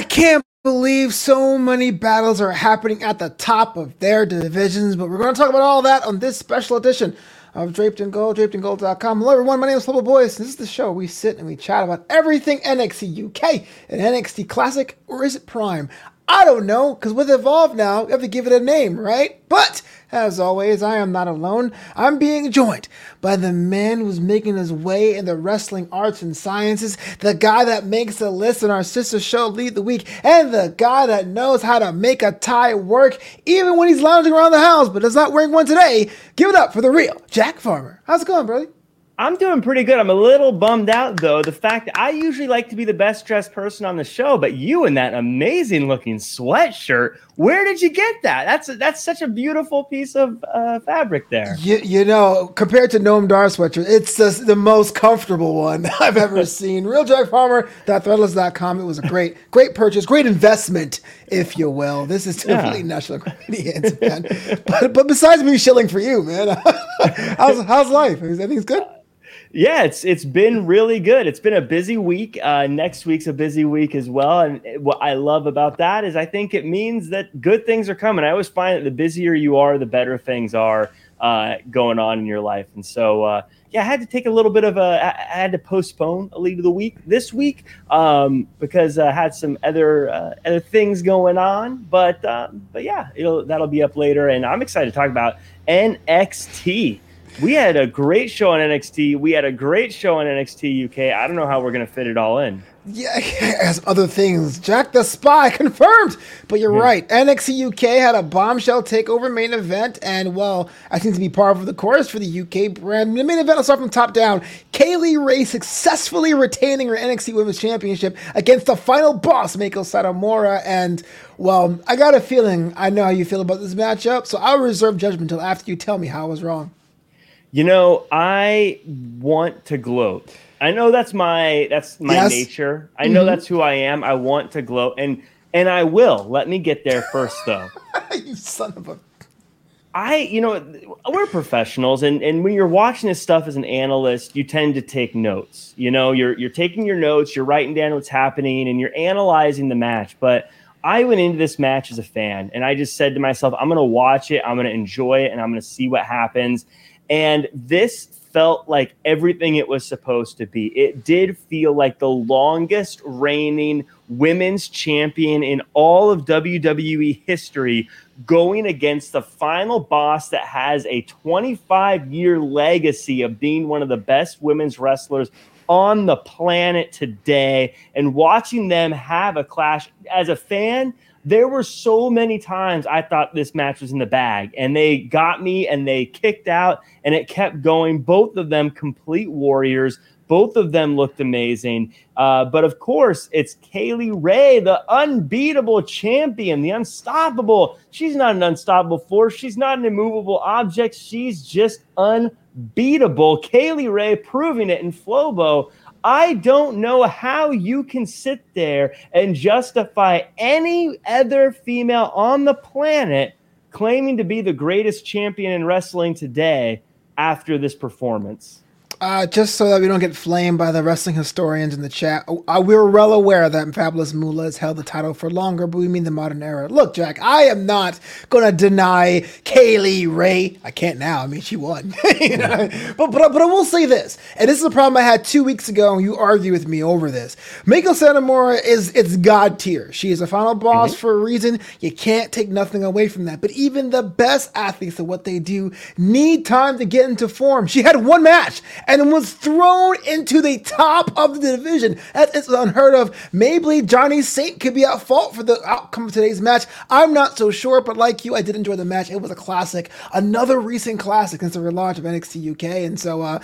I can't believe so many battles are happening at the top of their divisions, but we're going to talk about all that on this special edition of Draped in Gold, drapedingold.com. Hello, everyone. My name is Flubble Boys. This is the show we sit and we chat about everything NXT UK and NXT Classic, or is it Prime? I don't know, because with Evolve now, you have to give it a name, right? But as always, I am not alone. I'm being joined by the man who's making his way in the wrestling arts and sciences, the guy that makes the list in our sister show Lead the Week, and the guy that knows how to make a tie work even when he's lounging around the house but is not wearing one today. Give it up for the real Jack Farmer. How's it going, brother? I'm doing pretty good. I'm a little bummed out though. The fact that I usually like to be the best dressed person on the show, but you in that amazing looking sweatshirt, where did you get that? That's that's such a beautiful piece of uh, fabric there. You, you know, compared to Noam Dar sweatshirt, it's the, the most comfortable one I've ever seen. RealJackFarmer.threadless.com. It was a great, great purchase, great investment, if you will. This is definitely yeah. national ingredients, man. but but besides me shilling for you, man, how's how's life? Everything's good. Yeah, it's it's been really good. It's been a busy week. Uh, next week's a busy week as well. And what I love about that is I think it means that good things are coming. I always find that the busier you are, the better things are uh, going on in your life. And so, uh, yeah, I had to take a little bit of a. I had to postpone a lead of the week this week um, because I had some other uh, other things going on. But uh, but yeah, it'll that'll be up later. And I'm excited to talk about NXT we had a great show on NXT. We had a great show on NXT UK. I don't know how we're going to fit it all in. Yeah, as other things. Jack the Spy confirmed. But you're yeah. right. NXT UK had a bombshell takeover main event, and well, I seem to be part of the chorus for the UK brand. The main event, will start from top down. Kay Lee Ray successfully retaining her NXT Women's Championship against the final boss, Meiko Satomura. And well, I got a feeling I know how you feel about this matchup, so I'll reserve judgment until after you tell me how I was wrong. You know, I want to gloat. I know that's my that's my yes. nature. I know mm-hmm. that's who I am. I want to gloat and and I will. Let me get there first though. you son of a I, you know, we're professionals, and, and when you're watching this stuff as an analyst, you tend to take notes. You know, you're you're taking your notes, you're writing down what's happening, and you're analyzing the match. But I went into this match as a fan, and I just said to myself, I'm going to watch it, I'm going to enjoy it, and I'm going to see what happens. And this felt like everything it was supposed to be. It did feel like the longest reigning women's champion in all of WWE history going against the final boss that has a 25 year legacy of being one of the best women's wrestlers on the planet today and watching them have a clash as a fan there were so many times I thought this match was in the bag, and they got me and they kicked out, and it kept going. Both of them complete warriors. Both of them looked amazing. Uh, but of course, it's Kay Lee Ray, the unbeatable champion, the unstoppable. She's not an unstoppable force. She's not an immovable object. She's just unbeatable. Kay Lee Ray proving it in Flobo I don't know how you can sit there and justify any other female on the planet claiming to be the greatest champion in wrestling today after this performance. Uh, just so that we don't get flamed by the wrestling historians in the chat, uh, we're well aware that Fabulous Moolah has held the title for longer, but we mean the modern era. Look, Jack, I am not going to deny Kay Lee Ray. I can't now. I mean, she won. you know? but, but, but I will say this, and this is a problem I had two weeks ago, and you argue with me over this. Meiko Satomura is it's god tier. She is a final boss mm-hmm. for a reason. You can't take nothing away from that. But even the best athletes at what they do need time to get into form. She had one match and was thrown into the top of the division. That is unheard of. Maybe Johnny Saint could be at fault for the outcome of today's match. I'm not so sure, but like you, I did enjoy the match. It was a classic, another recent classic since the relaunch of NXT UK, and so uh,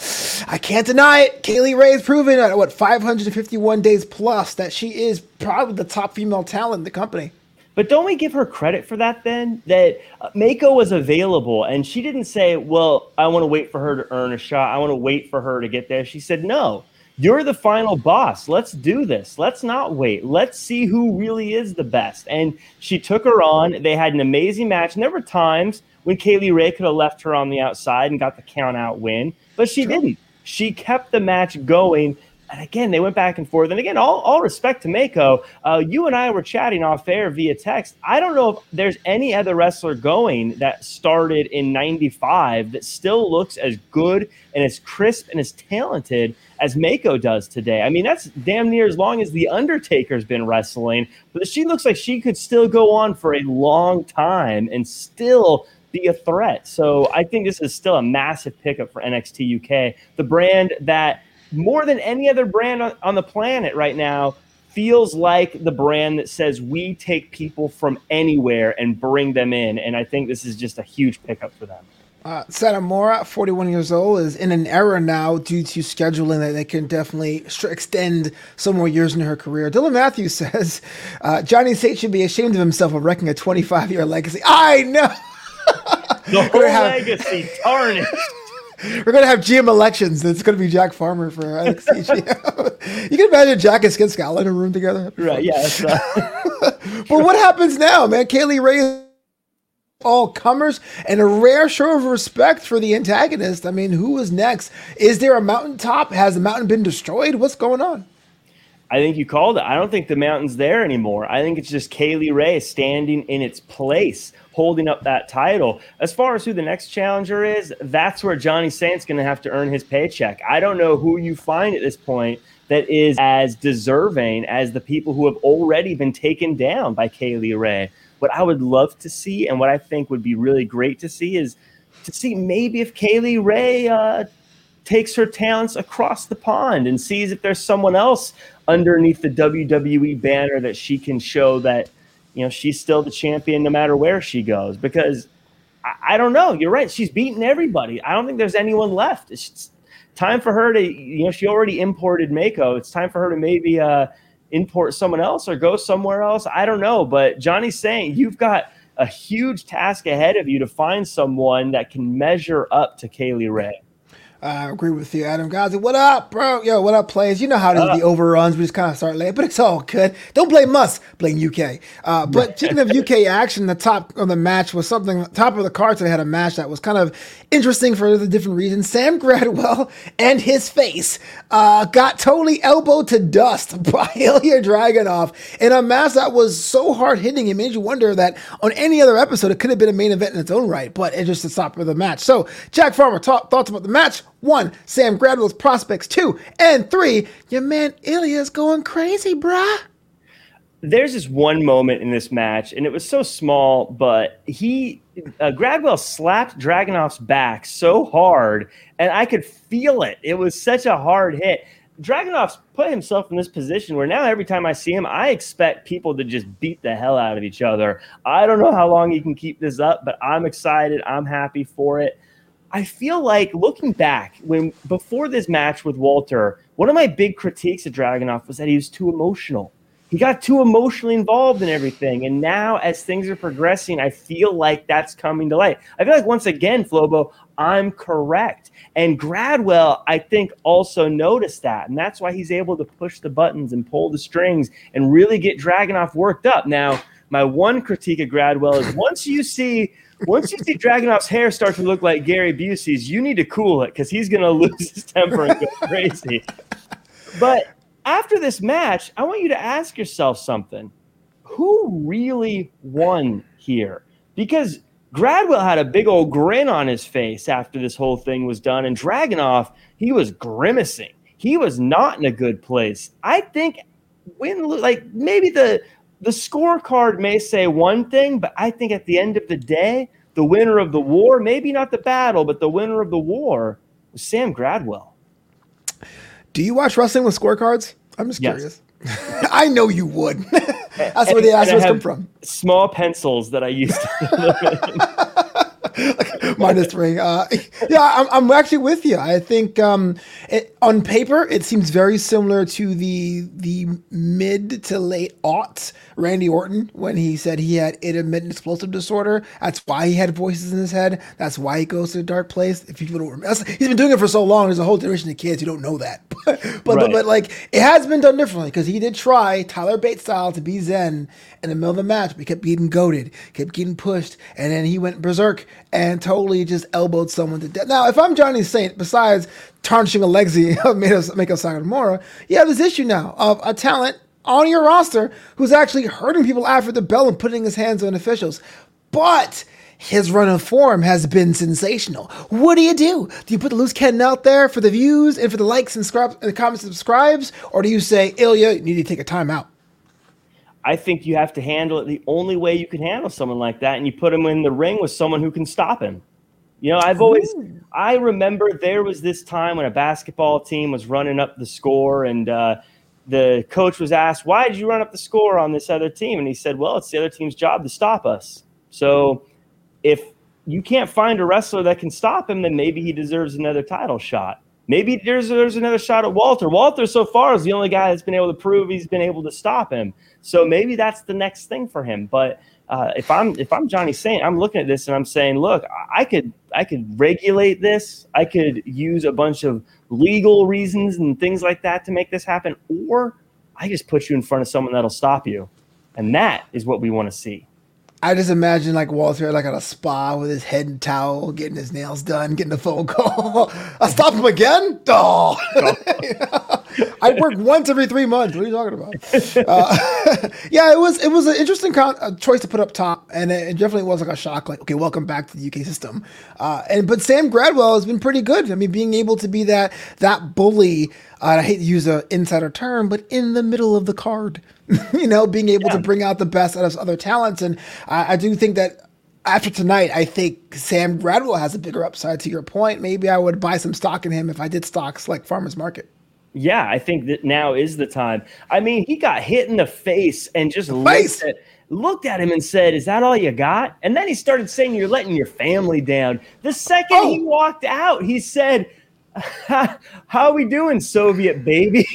I can't deny it. Kay Lee Ray has proven at what 551 days plus that she is probably the top female talent in the company. But don't we give her credit for that then? That uh, Meiko was available and she didn't say, well, I want to wait for her to earn a shot. I want to wait for her to get there. She said, no, you're the final boss. Let's do this. Let's not wait. Let's see who really is the best. And she took her on. They had an amazing match. And there were times when Kay Lee Ray could have left her on the outside and got the count out win, but she didn't. She kept the match going and again, they went back and forth. And again, all, all respect to Meiko. Uh, you and I were chatting off air via text. I don't know if there's any other wrestler going that started in 95 that still looks as good and as crisp and as talented as Meiko does today. I mean, that's damn near as long as The Undertaker's been wrestling. But she looks like she could still go on for a long time and still be a threat. So I think this is still a massive pickup for NXT UK, the brand that more than any other brand on, on the planet right now feels like the brand that says we take people from anywhere and bring them in. And I think this is just a huge pickup for them. Uh, Satomura, 41 years old, is in an era now due to scheduling that they can definitely extend some more years in her career. Dylan Matthews says uh, Johnny Saint should be ashamed of himself of wrecking a 25 year legacy. I know. the whole have, legacy tarnished. We're gonna have GM elections. It's gonna be Jack Farmer for NXT you can imagine Jack and Sid Scala in a room together. Right? Yeah. Uh... but what happens now, man? Kay Lee Ray all comers and a rare show of respect for the antagonist. I mean, who is next? Is there a mountaintop? Has the mountain been destroyed? What's going on? I think you called it. I don't think the mountain's there anymore. I think it's just Kay Lee Ray standing in its place, holding up that title. As far as who the next challenger is, that's where Johnny Saint's going to have to earn his paycheck. I don't know who you find at this point that is as deserving as the people who have already been taken down by Kay Lee Ray. What I would love to see, and what I think would be really great to see, is to see maybe if Kay Lee Ray uh, takes her talents across the pond and sees if there's someone else underneath the WWE banner that she can show that you know she's still the champion no matter where she goes. Because I, I don't know, you're right. She's beaten everybody. I don't think there's anyone left. It's time for her to you know she already imported Meiko. It's time for her to maybe uh, import someone else or go somewhere else. I don't know, but Johnny Saint you've got a huge task ahead of you to find someone that can measure up to Kay Lee Ray. I agree with you, Adam Gazi. What up, bro? Yo, what up, players? You know how it the overruns. We just kind of start late, but it's all good. Don't blame us, blame UK. Uh, but speaking of UK action, the top of the match was something, top of the card today had a match that was kind of interesting for the different reasons. Sam Gradwell and his face uh, got totally elbowed to dust by Ilya Dragunov in a match that was so hard hitting. It made you wonder that on any other episode, it could have been a main event in its own right, but it's just the top of the match. So, Jack Farmer, talk, thoughts about the match? One, Sam Gradwell's prospects. Two, and three, your man Ilya's going crazy, bruh. There's this one moment in this match, and it was so small, but he uh, Gradwell slapped Dragunov's back so hard, and I could feel it. It was such a hard hit. Dragunov's put himself in this position where now every time I see him, I expect people to just beat the hell out of each other. I don't know how long he can keep this up, but I'm excited. I'm happy for it. I feel like looking back when before this match with Walter, one of my big critiques of Dragunov was that he was too emotional. He got too emotionally involved in everything. And now, as things are progressing, I feel like that's coming to light. I feel like once again, Flobo, I'm correct. And Gradwell, I think, also noticed that. And that's why he's able to push the buttons and pull the strings and really get Dragunov worked up. Now, my one critique of Gradwell is once you see once you see Dragunov's hair start to look like Gary Busey's, you need to cool it because he's going to lose his temper and go crazy. But after this match, I want you to ask yourself something. Who really won here? Because Gradwell had a big old grin on his face after this whole thing was done, and Dragunov, he was grimacing. He was not in a good place. I think when like maybe the the scorecard may say one thing, but I think at the end of the day, the winner of the war, maybe not the battle, but the winner of the war was Sam Gradwell. Do you watch wrestling with scorecards? I'm just yes. curious. I know you would. that's where the answers come from. Small pencils that I used to. minus three. Uh, yeah, I'm, I'm actually with you. I think um, it, on paper it seems very similar to the the mid to late aughts Randy Orton when he said he had intermittent explosive disorder. That's why he had voices in his head. That's why he goes to a dark place. If people don't remember, he's been doing it for so long. There's a whole generation of kids who don't know that. but right. but, but like it has been done differently because he did try Tyler Bates style to be Zen in the middle of the match. But he kept getting goaded, kept getting pushed, and then he went berserk and totally just elbowed someone to death. Now, if I'm Johnny Saint, besides tarnishing a legacy of Meiko Satomura, you have this issue now of a talent on your roster who's actually hurting people after the bell and putting his hands on officials. But his run of form has been sensational. What do you do? Do you put the loose cannon out there for the views and for the likes and, scrub- and the comments and subscribes? Or do you say, Ilya, you need to take a timeout? I think you have to handle it the only way you can handle someone like that, and you put him in the ring with someone who can stop him. You know, I've always I remember there was this time when a basketball team was running up the score, and uh, the coach was asked, Why did you run up the score on this other team? And he said, Well, it's the other team's job to stop us. So if you can't find a wrestler that can stop him, then maybe he deserves another title shot. Maybe there's there's another shot at Walter. Walter so far is the only guy that's been able to prove he's been able to stop him. So maybe that's the next thing for him. But uh, if I'm if I'm Johnny Saint, I'm looking at this and I'm saying, look, I could I could regulate this. I could use a bunch of legal reasons and things like that to make this happen, or I just put you in front of someone that'll stop you, and that is what we want to see. I just imagine like Walter like at a spa with his head and towel, getting his nails done, getting a phone call. I stop him again? Oh. I work once every three months. What are you talking about? Uh, yeah, it was it was an interesting con- uh, choice to put up top, and it, it, definitely was like a shock. Like, okay, welcome back to the UK system. Uh, and but Sam Gradwell has been pretty good. I mean, being able to be that that bully. Uh, I hate to use an insider term, but in the middle of the card. you know, being able yeah. to bring out the best out of other talents. And I, I do think that after tonight, I think Sam Gradwell has a bigger upside. To your point, maybe I would buy some stock in him if I did stocks like Farmers Market. Yeah, I think that now is the time. I mean, he got hit in the face and just looked at, looked at him and said, "Is that all you got?" And then he started saying, "You're letting your family down." The second oh. he walked out, he said, "How are we doing, Soviet baby?"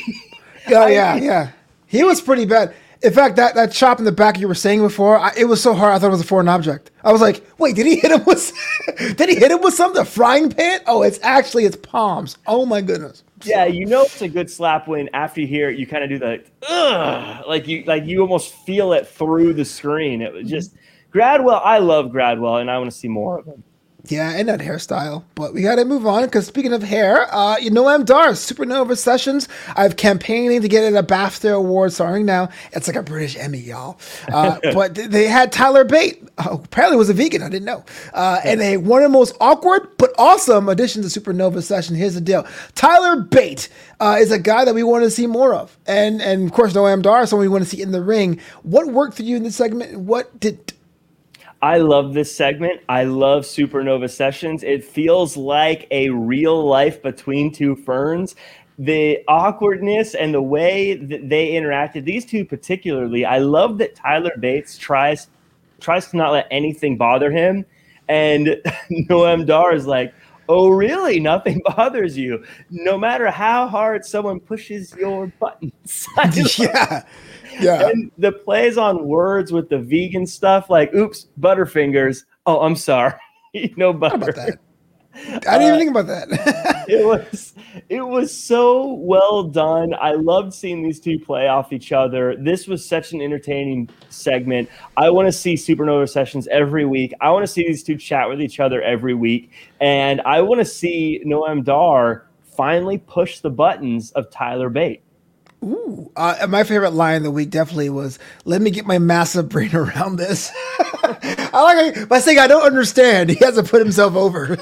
Oh yeah, yeah. He was pretty bad. In fact, that, that chop in the back you were saying before, I, it was so hard. I thought it was a foreign object. I was like, wait, did he hit him with? did he hit him with something? A frying pan? Oh, it's actually it's palms. Oh my goodness. Yeah, you know it's a good slap when after you hear it, you kind of do the ugh, like you like you almost feel it through the screen. It was mm-hmm. just Gradwell. I love Gradwell, and I want to see more of him. Yeah, and that hairstyle. But we got to move on because speaking of hair, uh, you know, Noam Dar, Supernova Sessions. I've campaigning to get it a BAFTA award. Sorry, now it's like a British Emmy, y'all. Uh, but they had Tyler Bate. Oh, apparently was a vegan. I didn't know. Uh, and they one of the most awkward but awesome additions to Supernova Session. Here's the deal: Tyler Bate uh, is a guy that we want to see more of, and and of course, Noam Dar, someone we want to see in the ring. What worked for you in this segment? What did I love this segment. I love Supernova Sessions. It feels like a real life between two ferns. The awkwardness and the way that they interacted, these two particularly, I love that Tyler Bates tries tries to not let anything bother him. And Noam Dar is like, oh, really? Nothing bothers you. No matter how hard someone pushes your buttons. yeah yeah. And the plays on words with the vegan stuff, like, oops, Butterfingers. Oh, I'm sorry. no butter. I didn't even think about that. it was it was so well done. I loved seeing these two play off each other. This was such an entertaining segment. I want to see Supernova sessions every week. I want to see these two chat with each other every week, and I want to see Noam Dar finally push the buttons of Tyler Bate. Ooh, uh, my favorite line of the week definitely was "Let me get my massive brain around this." I like by saying I don't understand. He has to put himself over.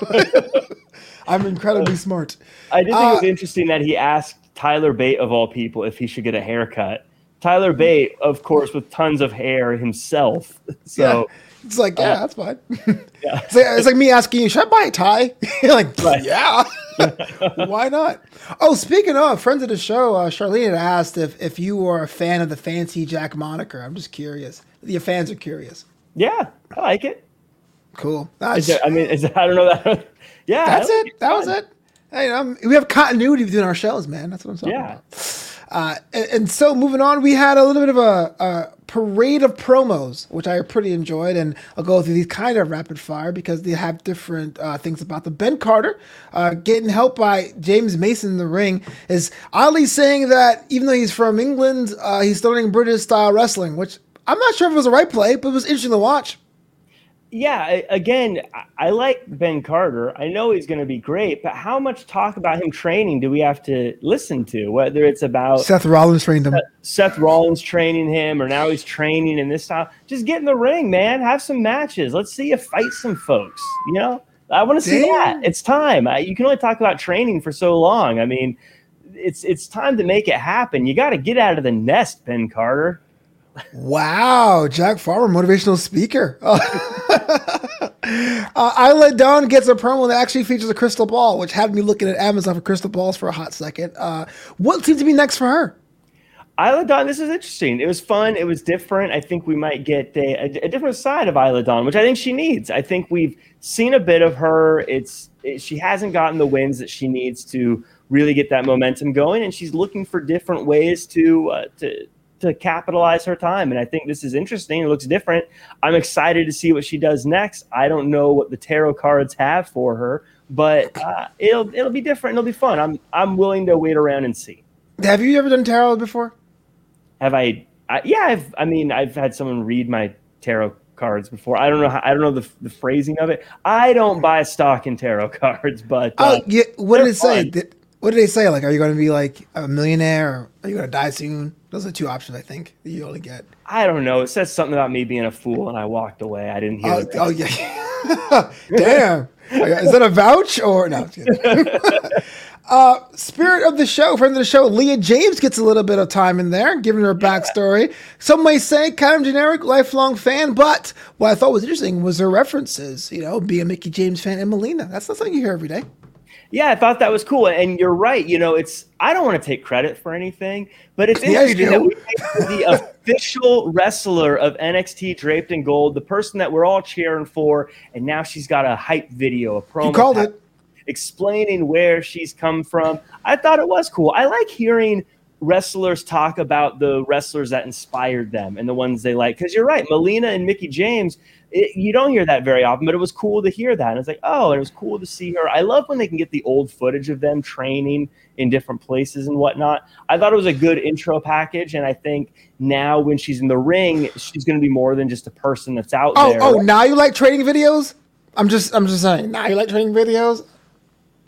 I'm incredibly smart. I did think uh, it was interesting that he asked Tyler Bate of all people if he should get a haircut. Tyler Bate, of course, with tons of hair himself. So yeah. It's like, yeah, uh, that's fine. Yeah. it's, like, it's, like, me asking you, should I buy a tie? You're like, right. yeah. Why not? Oh, speaking of friends of the show, uh, Charlene had asked if if you were a fan of the Fancy Jack moniker. I'm just curious. Your fans are curious. Yeah, I like it. Cool. There, I mean, is, I don't know that. yeah, that's it. That was it. Hey, um, we have continuity between our shows, man. That's what I'm talking yeah. about. Uh, and, and, so moving on, we had a little bit of a, a, parade of promos, which I pretty enjoyed, and I'll go through these kind of rapid fire because they have different uh, things about them. Ben Carter uh, getting help by James Mason in the ring is oddly saying that even though he's from England, uh, he's starting British style wrestling, which I'm not sure if it was the right play, but it was interesting to watch. Yeah, again, I, like Ben Carter. I know he's going to be great, but how much talk about him training do we have to listen to? Whether it's about Seth Rollins trained him. Seth Rollins training him, or now he's training in this time. Just get in the ring, man. Have some matches. Let's see you fight some folks. You know, I want to see that. It's time. I, you can only talk about training for so long. I mean, it's it's time to make it happen. You got to get out of the nest, Ben Carter. Wow, Jack Farmer, motivational speaker. uh, Isla Dawn gets a promo that actually features a crystal ball, which had me looking at Amazon for crystal balls for a hot second. Uh, what seems to be next for her? Isla Dawn, this is interesting. It was fun. It was different. I think we might get a, a, a, different side of Isla Dawn, which I think she needs. I think we've seen a bit of her. It's it, she hasn't gotten the wins that she needs to really get that momentum going, and she's looking for different ways to uh, to to capitalize her time. And I think this is interesting. It looks different. I'm excited to see what she does next. I don't know what the tarot cards have for her, but uh, it'll it'll be different. It'll be fun. I'm I'm willing to wait around and see. Have you ever done tarot before? Have I? I yeah, I've. I mean, I've had someone read my tarot cards before. I don't know. How, I don't know the, the phrasing of it. I don't buy stock in tarot cards, but oh, uh, yeah. What did it say? Did, what did they say? Like, are you going to be like a millionaire or are you going to die soon? Those are two options, I think, that you only get. I don't know. It says something about me being a fool, and I walked away. I didn't hear. Oh, oh yeah. Damn. Is that a vouch or no? uh, spirit of the show, friend of the show, Leah James gets a little bit of time in there, giving her a backstory. Some may say kind of generic, lifelong fan, but what I thought was interesting was her references. You know, being a Mickie James fan and Melina. That's not something you hear every day. Yeah, I thought that was cool. And you're right. You know, it's I don't want to take credit for anything, but it's interesting that we the official wrestler of NXT draped in gold, the person that we're all cheering for, and now she's got a hype video, a promo. You called it. Explaining where she's come from. I thought it was cool. I like hearing wrestlers talk about the wrestlers that inspired them and the ones they like. Because you're right, Melina and Mickie James it, you don't hear that very often, but it was cool to hear that. And it's like, oh, and it was cool to see her. I love when they can get the old footage of them training in different places and whatnot. I thought it was a good intro package, and I think now when she's in the ring, she's going to be more than just a person that's out oh, there. Oh, now you like training videos? I'm just, I'm just saying. Now you like training videos?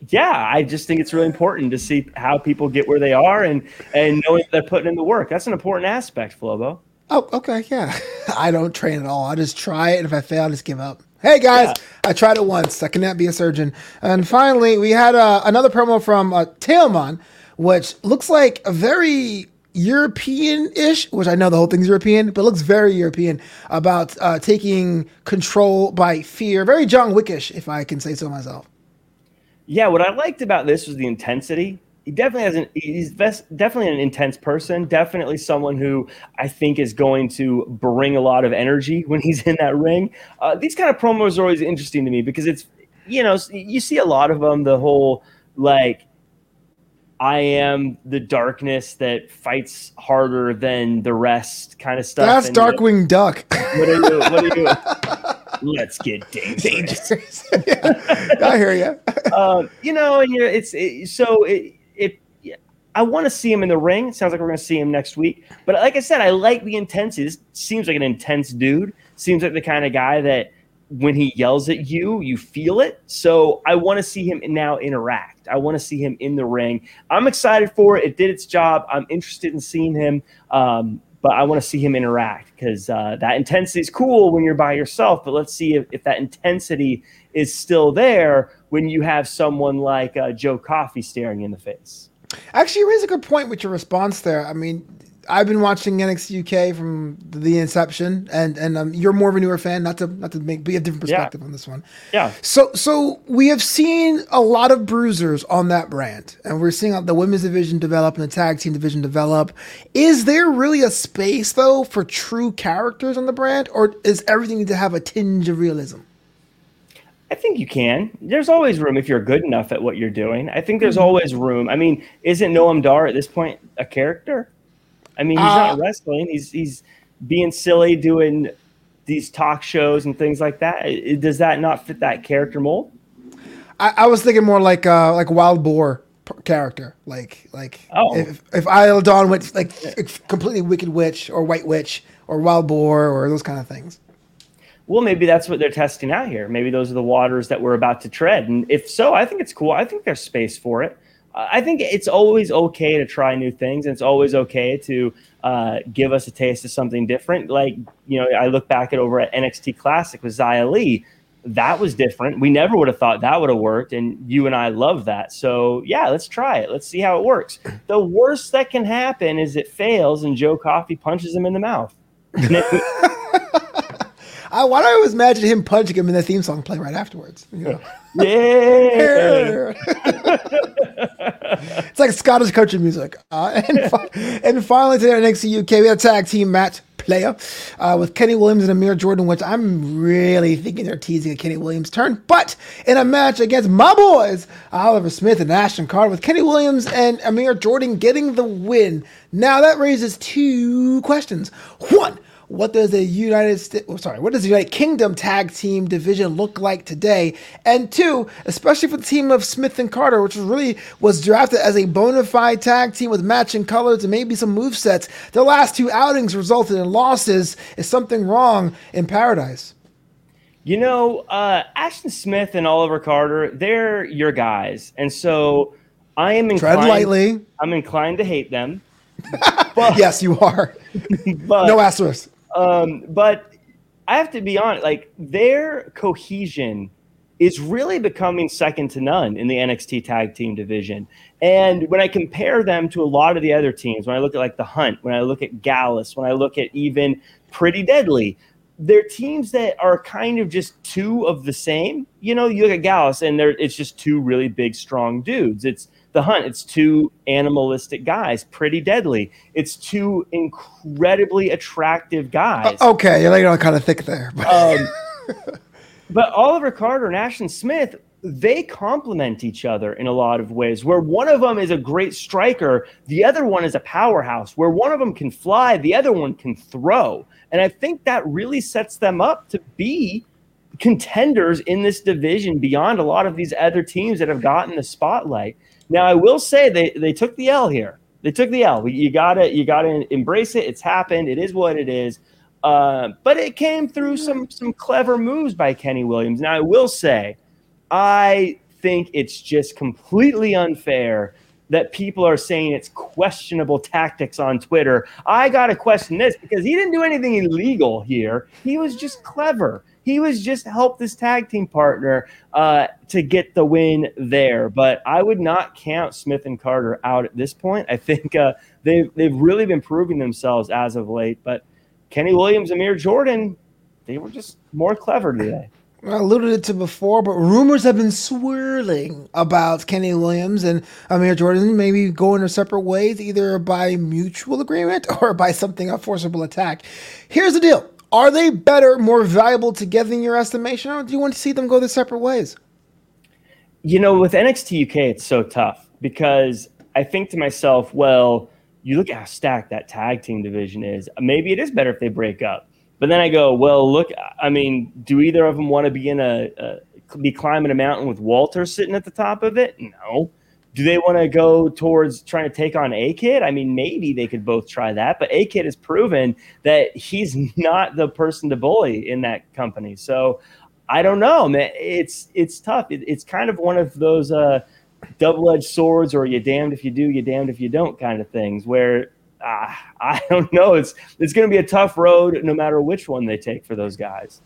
Yeah, I just think it's really important to see how people get where they are and and knowing they're putting in the work. That's an important aspect, Flobo. Oh, okay, yeah. I don't train at all. I just try it, and if I fail, I just give up. Hey guys, yeah. I tried it once. I cannot be a surgeon. And finally, we had uh, another promo from uh, Teoman, which looks like a very European-ish, which I know the whole thing's European, but looks very European about uh, taking control by fear. Very John Wickish, if I can say so myself. Yeah, what I liked about this was the intensity. He definitely has an he's best, definitely an intense person definitely someone who i think is going to bring a lot of energy when he's in that ring. Uh, these kind of promos are always interesting to me because it's you know you see a lot of them the whole like i am the darkness that fights harder than the rest kind of stuff that's and, darkwing you know, duck. What are you what are you let's get dangerous. yeah, I hear you. Uh, you know, and you know, it's it, so it, I want to see him in the ring. It sounds like we're going to see him next week. But like I said, I like the intensity. This seems like an intense dude. Seems like the kind of guy that when he yells at you, you feel it. So I want to see him now interact. I want to see him in the ring. I'm excited for it. It did its job. I'm interested in seeing him. Um, but I want to see him interact because uh, that intensity is cool when you're by yourself. But let's see if, if that intensity is still there when you have someone like uh, Joe Coffey staring in the face. Actually, you raise a good point with your response there. I mean, I've been watching NXT UK from the inception, and and um, you're more of a newer fan. Not to not to make be a different perspective yeah. on this one. Yeah. So so we have seen a lot of bruisers on that brand, and we're seeing the women's division develop and the tag team division develop. Is there really a space though for true characters on the brand, or is everything need to have a tinge of realism? I think you can. There's always room if you're good enough at what you're doing. I think there's mm-hmm. always room. I mean, isn't Noam Dar at this point a character? I mean, he's uh, not wrestling. He's he's being silly, doing these talk shows and things like that. Does that not fit that character mold? I, I was thinking more like uh, like Wild Boar character, like like oh. if if Isla Dawn went like completely Wicked Witch or White Witch or Wild Boar or those kind of things. well, maybe that's what they're testing out here. Maybe those are the waters that we're about to tread. And if so, I think it's cool. I think there's space for it. I think it's always okay to try new things. And it's always okay to uh, give us a taste of something different. Like, you know, I look back at over at NXT Classic with Xia Li. That was different. We never would have thought that would have worked. And you and I love that. So, yeah, let's try it. Let's see how it works. The worst that can happen is it fails and Joe Coffey punches him in the mouth. I, why do I always imagine him punching him in the theme song playing right afterwards? You know? Yeah. it's like Scottish country music. Uh, and, fi- and finally, today on NXT UK, we had a tag team match player uh, with Kenny Williams and Amir Jordan, which I'm really thinking they're teasing a Kenny Williams turn. But in a match against my boys, Oliver Smith and Ashton Carter, with Kenny Williams and Amir Jordan getting the win. Now that raises two questions. One, what does the United States, oh, sorry, what does the United Kingdom tag team division look like today? And two, especially for the team of Smith and Carter, which really was drafted as a bona fide tag team with matching colors and maybe some move sets. Their last two outings resulted in losses. Is something wrong in Paradise? You know, uh, Ashton Smith and Oliver Carter, they're your guys. And so I am inclined, Tread lightly. I'm inclined to hate them. But, yes, you are. but, no asterisk. Um, but I have to be honest, like their cohesion is really becoming second to none in the NXT tag team division. And when I compare them to a lot of the other teams, when I look at like the Hunt, when I look at Gallus, when I look at even Pretty Deadly, they're teams that are kind of just two of the same. You know, you look at Gallus and it's just two really big, strong dudes. It's the hunt. It's two animalistic guys pretty deadly. It's two incredibly attractive guys. Uh, okay you're like on kind of thick there um, but oliver carter and ashton smith they complement each other in a lot of ways where one of them is a great striker the other one is a powerhouse where one of them can fly the other one can throw. And i think that really sets them up to be contenders in this division beyond a lot of these other teams that have gotten the spotlight now, I will say they they took the L here. They took the L. You gotta you gotta embrace it. It's happened. It is what it is. Uh, but it came through some some clever moves by Kenny Williams. Now, I will say, I think it's just completely unfair that people are saying it's questionable tactics on Twitter. I got to question this because he didn't do anything illegal here. He was just clever. He was just helped this tag team partner uh, to get the win there. But I would not count Smith and Carter out at this point. I think uh, they've they've really been proving themselves as of late. But Kenny Williams, Amir Jordan, they were just more clever today. I alluded to before, but rumors have been swirling about Kenny Williams and Amir Jordan maybe going their separate ways, either by mutual agreement or by something a forcible attack. Here's the deal: are they better, more valuable together in your estimation, or do you want to see them go their separate ways? You know, with NXT UK, it's so tough because I think to myself, well, you look at how stacked that tag team division is. Maybe it is better if they break up. But then I go, well, look, I mean, do either of them want to be in a, a be climbing a mountain with Walter sitting at the top of it? No. Do they want to go towards trying to take on A Kid? I mean, maybe they could both try that, but A Kid has proven that he's not the person to bully in that company. So I don't know, man. It's it's tough. It, it's kind of one of those uh, double-edged swords, or you damned if you do, you damned if you don't, kind of things. Where uh, I don't know. It's it's going to be a tough road, no matter which one they take for those guys.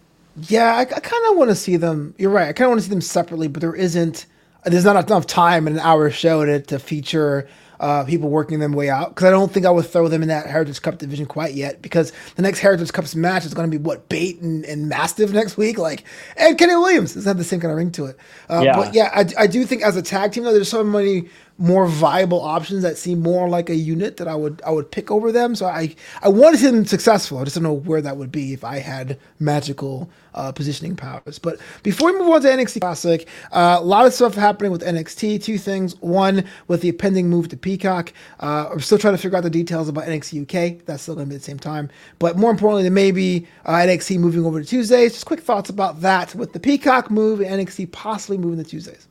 Yeah, I, I kind of want to see them. You're right. I kind of want to see them separately, but there isn't there's not enough time in an hour show to, to feature uh, people working their way out because I don't think I would throw them in that Heritage Cup division quite yet because the next Heritage Cups match is going to be what Bate and, and Mastiff next week, like and Kenny Williams doesn't have the same kind of ring to it. Uh, yeah. But yeah, I, I do think as a tag team though, there's so many more viable options that seem more like a unit that I would I would pick over them. So I I want to see them successful. I just don't know where that would be if I had magical uh, positioning powers. But before we move on to NXT Classic, uh, a lot of stuff happening with NXT. Two things. One with the pending move to Peacock. Uh, I'm still trying to figure out the details about NXT UK. That's still going to be the same time. But more importantly, there may be uh, NXT moving over to Tuesdays. Just quick thoughts about that with the Peacock move and NXT possibly moving to Tuesdays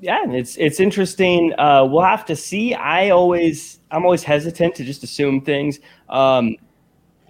yeah, it's it's interesting. Uh, we'll have to see. I always I'm always hesitant to just assume things. Um,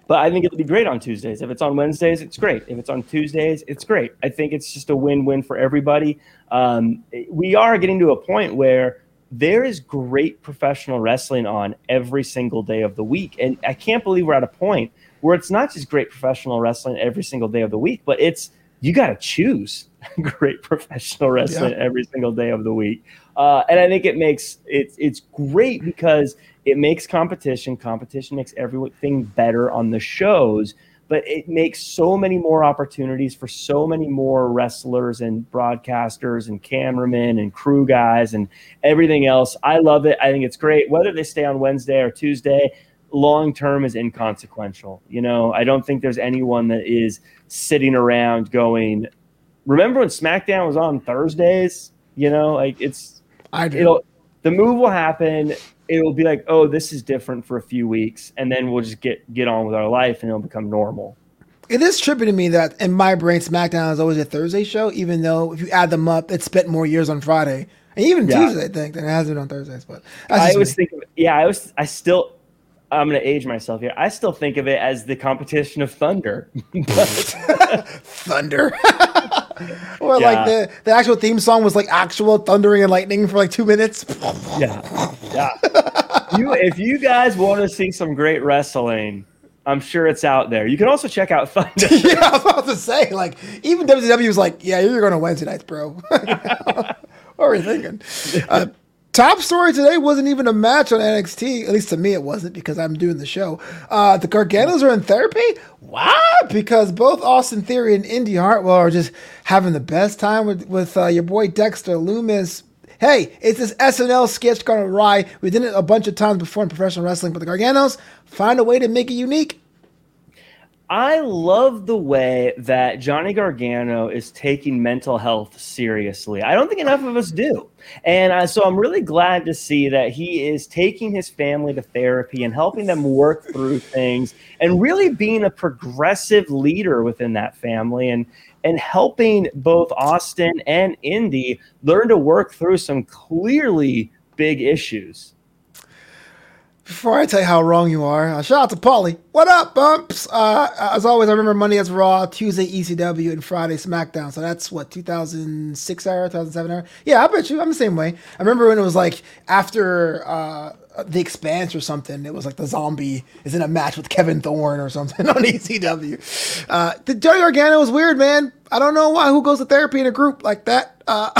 But I think it'll be great on Tuesdays. If it's on Wednesdays, it's great. If it's on Tuesdays, it's great. I think it's just a win-win for everybody. Um, we are getting to a point where there is great professional wrestling on every single day of the week, and I can't believe we're at a point where it's not just great professional wrestling every single day of the week, but it's you got to choose great professional wrestling yeah. every single day of the week. Uh, and I think it makes it's it's great because it makes competition. Competition makes everything better on the shows, but it makes so many more opportunities for so many more wrestlers and broadcasters and cameramen and crew guys and everything else. I love it. I think it's great. Whether they stay on Wednesday or Tuesday, long term is inconsequential. You know, I don't think there's anyone that is sitting around going, remember when SmackDown was on Thursdays? You know, like it's I do. It'll, the move will happen. It'll be like, oh, this is different for a few weeks, and then we'll just get get on with our life, and it'll become normal. It is trippy to me that in my brain, SmackDown is always a Thursday show, even though if you add them up, it spent more years on Friday and even yeah. Tuesday, I think, than it has been on Thursdays. But I was me. thinking, yeah, I was, I still, I'm going to age myself here. I still think of it as the competition of Thunder. thunder. or yeah. like the, the actual theme song was like actual thundering and lightning for like two minutes. yeah. Yeah. you, if you guys want to see some great wrestling, I'm sure it's out there. You can also check out Thunder. yeah, I was about to say, like, even WCW was like, yeah, you're going to Wednesday nights, bro. what were you thinking? Uh, Top story today wasn't even a match on NXT. At least to me, it wasn't because I'm doing the show. Uh, the Garganos are in therapy. Why? Because both Austin Theory and Indi Hartwell are just having the best time with with uh, your boy Dexter Lumis. Hey, it's this SNL sketch gone awry. We did it a bunch of times before in professional wrestling, but the Garganos find a way to make it unique I love the way that Johnny Gargano is taking mental health seriously. I don't think enough of us do. And so I'm really glad to see that he is taking his family to therapy and helping them work through things and really being a progressive leader within that family and and helping both Austin and Indi learn to work through some clearly big issues. Before I tell you how wrong you are, uh, shout out to Paulie. What up, bumps? Uh, as always, I remember Monday as Raw, Tuesday ECW, and Friday SmackDown. So that's what 2006 era, 2007 era. Yeah, I bet you. I'm the same way. I remember when it was like after uh, the Expanse or something. It was like the zombie is in a match with Kevin Thorn or something on ECW. Uh, the Johnny Gargano was weird, man. I don't know why. Who goes to therapy in a group like that? Uh,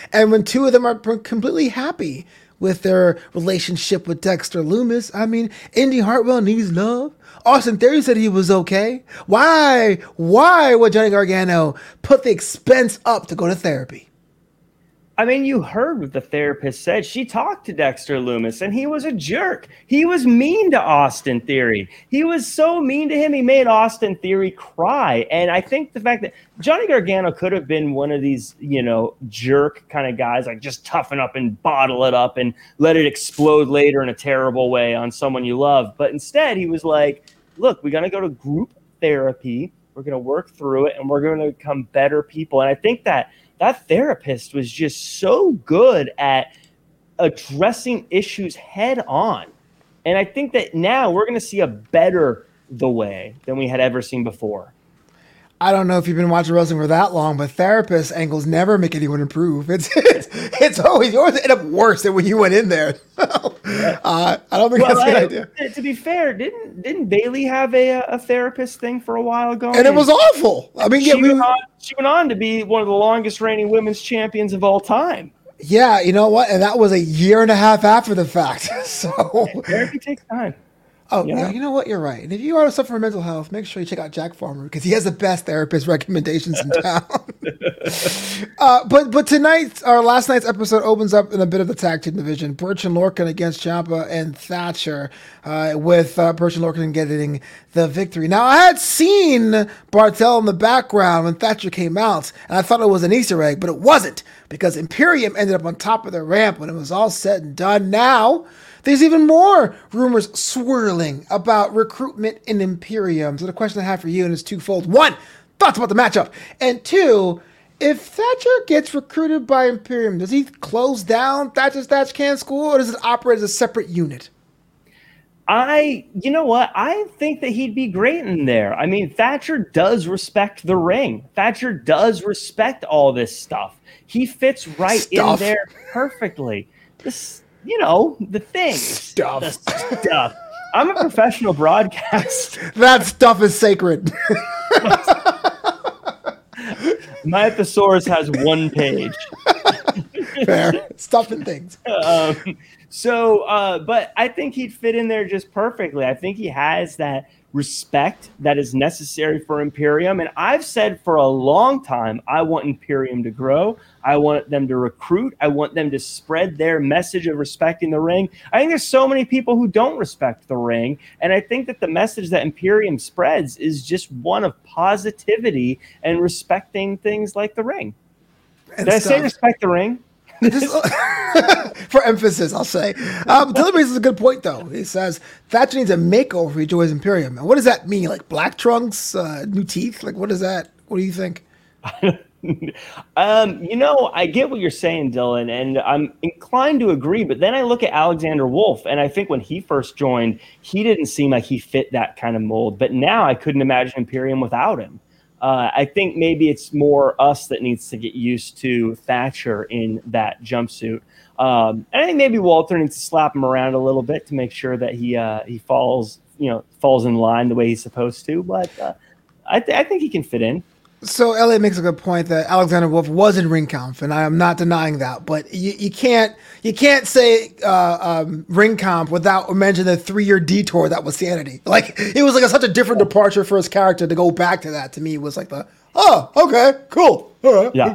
and when two of them are completely happy with their relationship with Dexter Lumis. I mean, Indi Hartwell needs love. Austin Theory said he was okay. Why? Why would Johnny Gargano put the expense up to go to therapy? I mean, you heard what the therapist said. She talked to Dexter Lumis and he was a jerk. He was mean to Austin Theory. He was so mean to him, he made Austin Theory cry. And I think the fact that Johnny Gargano could have been one of these, you know, jerk kind of guys, like just toughen up and bottle it up and let it explode later in a terrible way on someone you love. But instead, he was like, look, we're going to go to group therapy. We're going to work through it and we're going to become better people. And I think that that therapist was just so good at addressing issues head on. And I think that now we're going to see a better the way than we had ever seen before. I don't know if you've been watching wrestling for that long, but therapist angles never make anyone improve. It's it's, it's always yours end up worse than when you went in there. uh, I don't think well, that's a good idea. To be fair, didn't didn't Bayley have a a therapist thing for a while ago? And, and it was awful. I mean, she, yeah, we, went on, she went on to be one of the longest reigning women's champions of all time. Yeah, you know what? And that was a year and a half after the fact. So therapy takes time. Oh, yeah. yeah. you know what? You're right. And if you are to suffer from mental health, make sure you check out Jack Farmer because he has the best therapist recommendations in town. uh, but but tonight, our last night's episode opens up in a bit of the tag team division. Burch and Lorcan against Ciampa and Thatcher, uh, with uh, Burch and Lorcan getting the victory. Now, I had seen Barthel in the background when Thatcher came out, and I thought it was an Easter egg, but it wasn't because Imperium ended up on top of the ramp when it was all said and done. Now, there's even more rumors swirling about recruitment in Imperium. So the question I have for you and is twofold. One, thoughts about the matchup. And two, if Thatcher gets recruited by Imperium, does he close down Thatcher's Thatch Can School or does it operate as a separate unit? I, you know what? I think that he'd be great in there. I mean, Thatcher does respect the ring. Thatcher does respect all this stuff. He fits right stuff. in there perfectly. This, you know, the thing. Stuff. The stuff. I'm a professional broadcast. that stuff is sacred. My thesaurus has one page. Fair. Stuff and things. Um, so, uh, but I think he'd fit in there just perfectly. I think he has that respect that is necessary for Imperium. And I've said for a long time, I want Imperium to grow. I want them to recruit. I want them to spread their message of respecting the ring. I think there's so many people who don't respect the ring. And I think that the message that Imperium spreads is just one of positivity and respecting things like the ring. And Did stuff. I say respect the ring? for emphasis, I'll say. Um, Dylan raises a good point, though. He says Thatcher needs a makeover for Joy's Imperium. And what does that mean? Like black trunks, uh, new teeth? Like, what is that? What do you think? um, you know, I get what you're saying, Dylan, and I'm inclined to agree. But then I look at Alexander Wolf, and I think when he first joined, he didn't seem like he fit that kind of mold. But now I couldn't imagine Imperium without him. Uh, I think maybe it's more us that needs to get used to Thatcher in that jumpsuit. Um, and I think maybe Walter needs to slap him around a little bit to make sure that he uh, he falls you know falls in line the way he's supposed to. But uh, I, th- I think he can fit in. So Elliot makes a good point that Alexander Wolf was in Ringkampf, and I am not denying that. But you, you can't you can't say uh, um, without mentioning the three year detour that was Sanity. Like it was like a, such a different departure for his character to go back to that. To me, was like the oh okay cool all right yeah.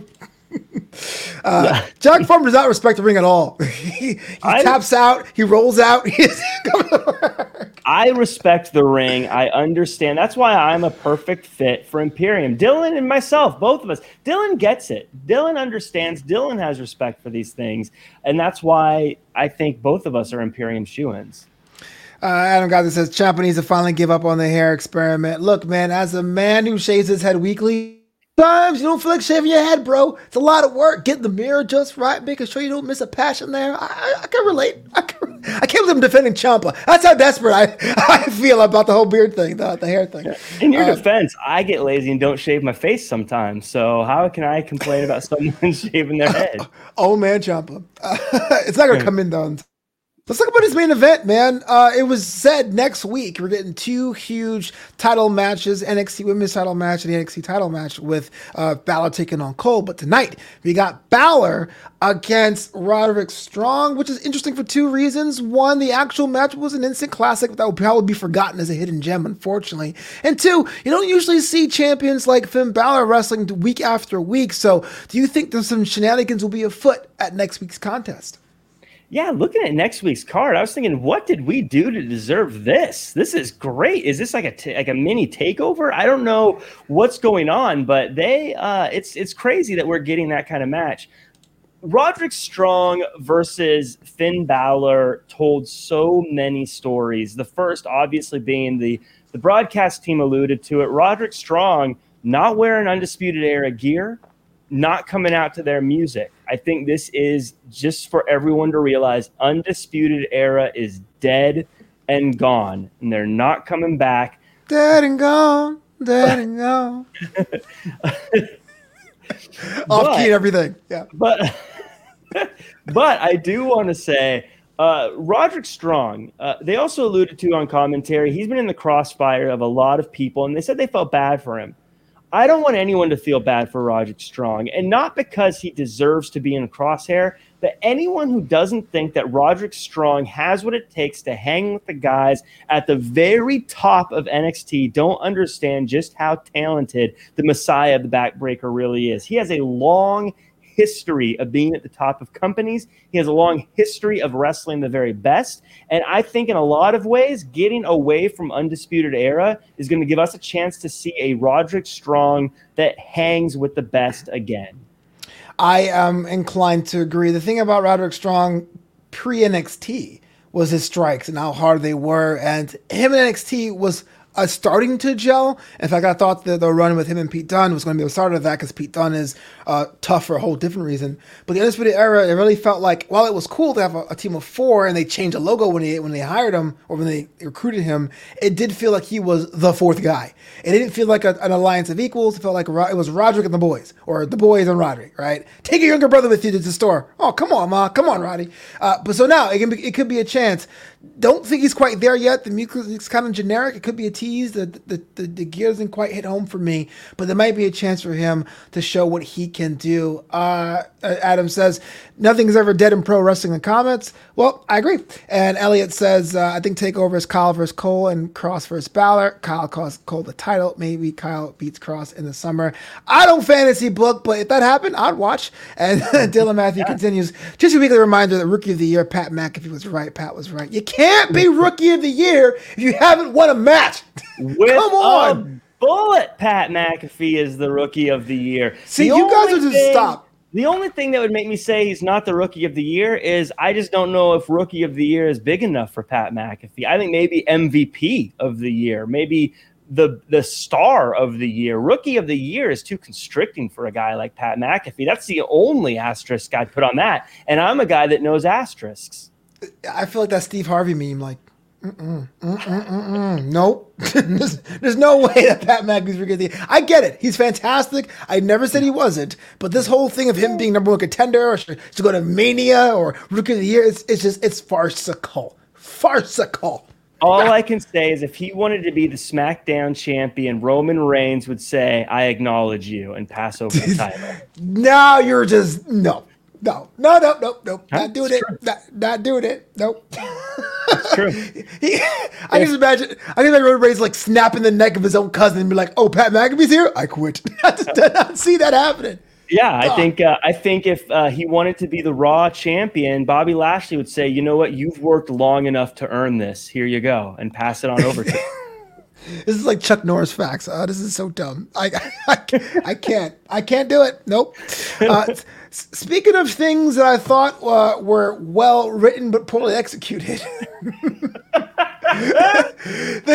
Uh, yeah. Jack Farmer does not respect the ring at all. he, he taps out, he rolls out. I respect the ring. I understand. That's why I'm a perfect fit for Imperium. Dylan and myself, both of us. Dylan gets it. Dylan understands. Dylan has respect for these things. And that's why I think both of us are Imperium shoe ins. Uh, Adam Gaza says Ciampa needs to finally give up on the hair experiment. Look, man, as a man who shaves his head weekly, Sometimes you don't feel like shaving your head, bro. It's a lot of work. Getting the mirror just right, making sure you don't miss a passion there. I, I, I can relate. I, can, I can't believe I'm defending Ciampa. That's how desperate I, I feel about the whole beard thing, the, the hair thing. In your uh, defense, I get lazy and don't shave my face sometimes. So how can I complain about someone shaving their head? oh man, Ciampa, Uh, it's not gonna come in though Let's talk about his main event, man. Uh, it was said next week we're getting two huge title matches: NXT Women's Title match and the NXT Title match with uh, Balor taking on Cole. But tonight we got Balor against Roderick Strong, which is interesting for two reasons. One, the actual match was an instant classic that would probably be forgotten as a hidden gem, unfortunately. And two, you don't usually see champions like Finn Balor wrestling week after week. So, do you think there's some shenanigans will be afoot at next week's contest? Yeah, looking at next week's card, I was thinking, what did we do to deserve this? This is great. Is this like a t- like a mini takeover? I don't know what's going on, but they uh, it's it's crazy that we're getting that kind of match. Roderick Strong versus Finn Balor told so many stories. The first, obviously, being the the broadcast team alluded to it. Roderick Strong not wearing undisputed era gear, not coming out to their music. I think this is just for everyone to realize Undisputed Era is dead and gone, and they're not coming back. Dead and gone, dead and gone. Off key and everything. Yeah. But but I do want to say uh, Roderick Strong, uh, they also alluded to on commentary, he's been in the crossfire of a lot of people, and they said they felt bad for him. I don't want anyone to feel bad for Roderick Strong, and not because he deserves to be in a crosshair, but anyone who doesn't think that Roderick Strong has what it takes to hang with the guys at the very top of NXT don't understand just how talented the Messiah of the Backbreaker really is. He has a long history of being at the top of companies. He has a long history of wrestling the very best. And I think in a lot of ways, getting away from Undisputed Era is going to give us a chance to see a Roderick Strong that hangs with the best again. I am inclined to agree. The thing about Roderick Strong pre NXT was his strikes and how hard they were. And him in NXT was uh, starting to gel. In fact, I thought that the run with him and Pete Dunne was going to be the start of that because Pete Dunne is uh, tough for a whole different reason. But the Undisputed Era, it really felt like while it was cool to have a, a, team of four and they changed the logo when they when they hired him or when they recruited him, it did feel like he was the fourth guy. It didn't feel like a, an alliance of equals. It felt like it was Roderick and the boys or the boys and Roderick. Right? Take your younger brother with you to the store. Oh, come on, ma, come on, Roddy. Uh, but so now it can be, it could be a chance don't think he's quite there yet. The music's kind of generic. It could be a tease. The, the, the, the gear doesn't quite hit home for me, but there might be a chance for him to show what he can do. Uh, Adam says, nothing's ever dead in pro wrestling in comments. Well, I agree. And Elliot says, uh, I think TakeOver is Kyle versus Cole and Kross versus Balor. Kyle calls Cole the title. Maybe Kyle beats Kross in the summer. I don't fantasy book, but if that happened, I'd watch. And Dylan Matthew yeah. continues, just a weekly reminder that Rookie of the Year, Pat McAfee was right. Pat was right. You can't be Rookie of the Year if you haven't won a match. Come on. bullet, Pat McAfee is the Rookie of the Year. See, the you guys are just thing- stop the only thing that would make me say he's not the rookie of the year is I just don't know if rookie of the year is big enough for Pat McAfee. I think maybe MVP of the year, maybe the the star of the year. Rookie of the year is too constricting for a guy like Pat McAfee. That's the only asterisk I'd put on that. And I'm a guy that knows asterisks. I feel like that Steve Harvey meme, like Mm-mm, mm-mm, mm-mm. Nope. there's, there's, no way that Pat McAfee's rookie I get it. He's fantastic. I never said he wasn't. But this whole thing of him being number one contender or to go to Mania or Rookie of the Year, it's, it's just, it's farcical. Farcical. All I can say is if he wanted to be the SmackDown champion, Roman Reigns would say, I acknowledge you and pass over the title. now you're just, no. No, no, no, no, no, not doing it. Not, not doing it. Nope. It's true. he, I just imagine. I can imagine Reigns like snapping the neck of his own cousin and be like, "Oh, Pat McAfee's here. I quit." I just did not see that happening. Yeah, I oh. think uh, I think if uh, he wanted to be the Raw champion, Bobby Lashley would say, "You know what? You've worked long enough to earn this. Here you go, and pass it on over to." Him. This is like Chuck Norris facts. Oh, this is so dumb. I, I, I can't. I can't do it. Nope. Speaking of things that I thought uh, were well written but poorly executed, the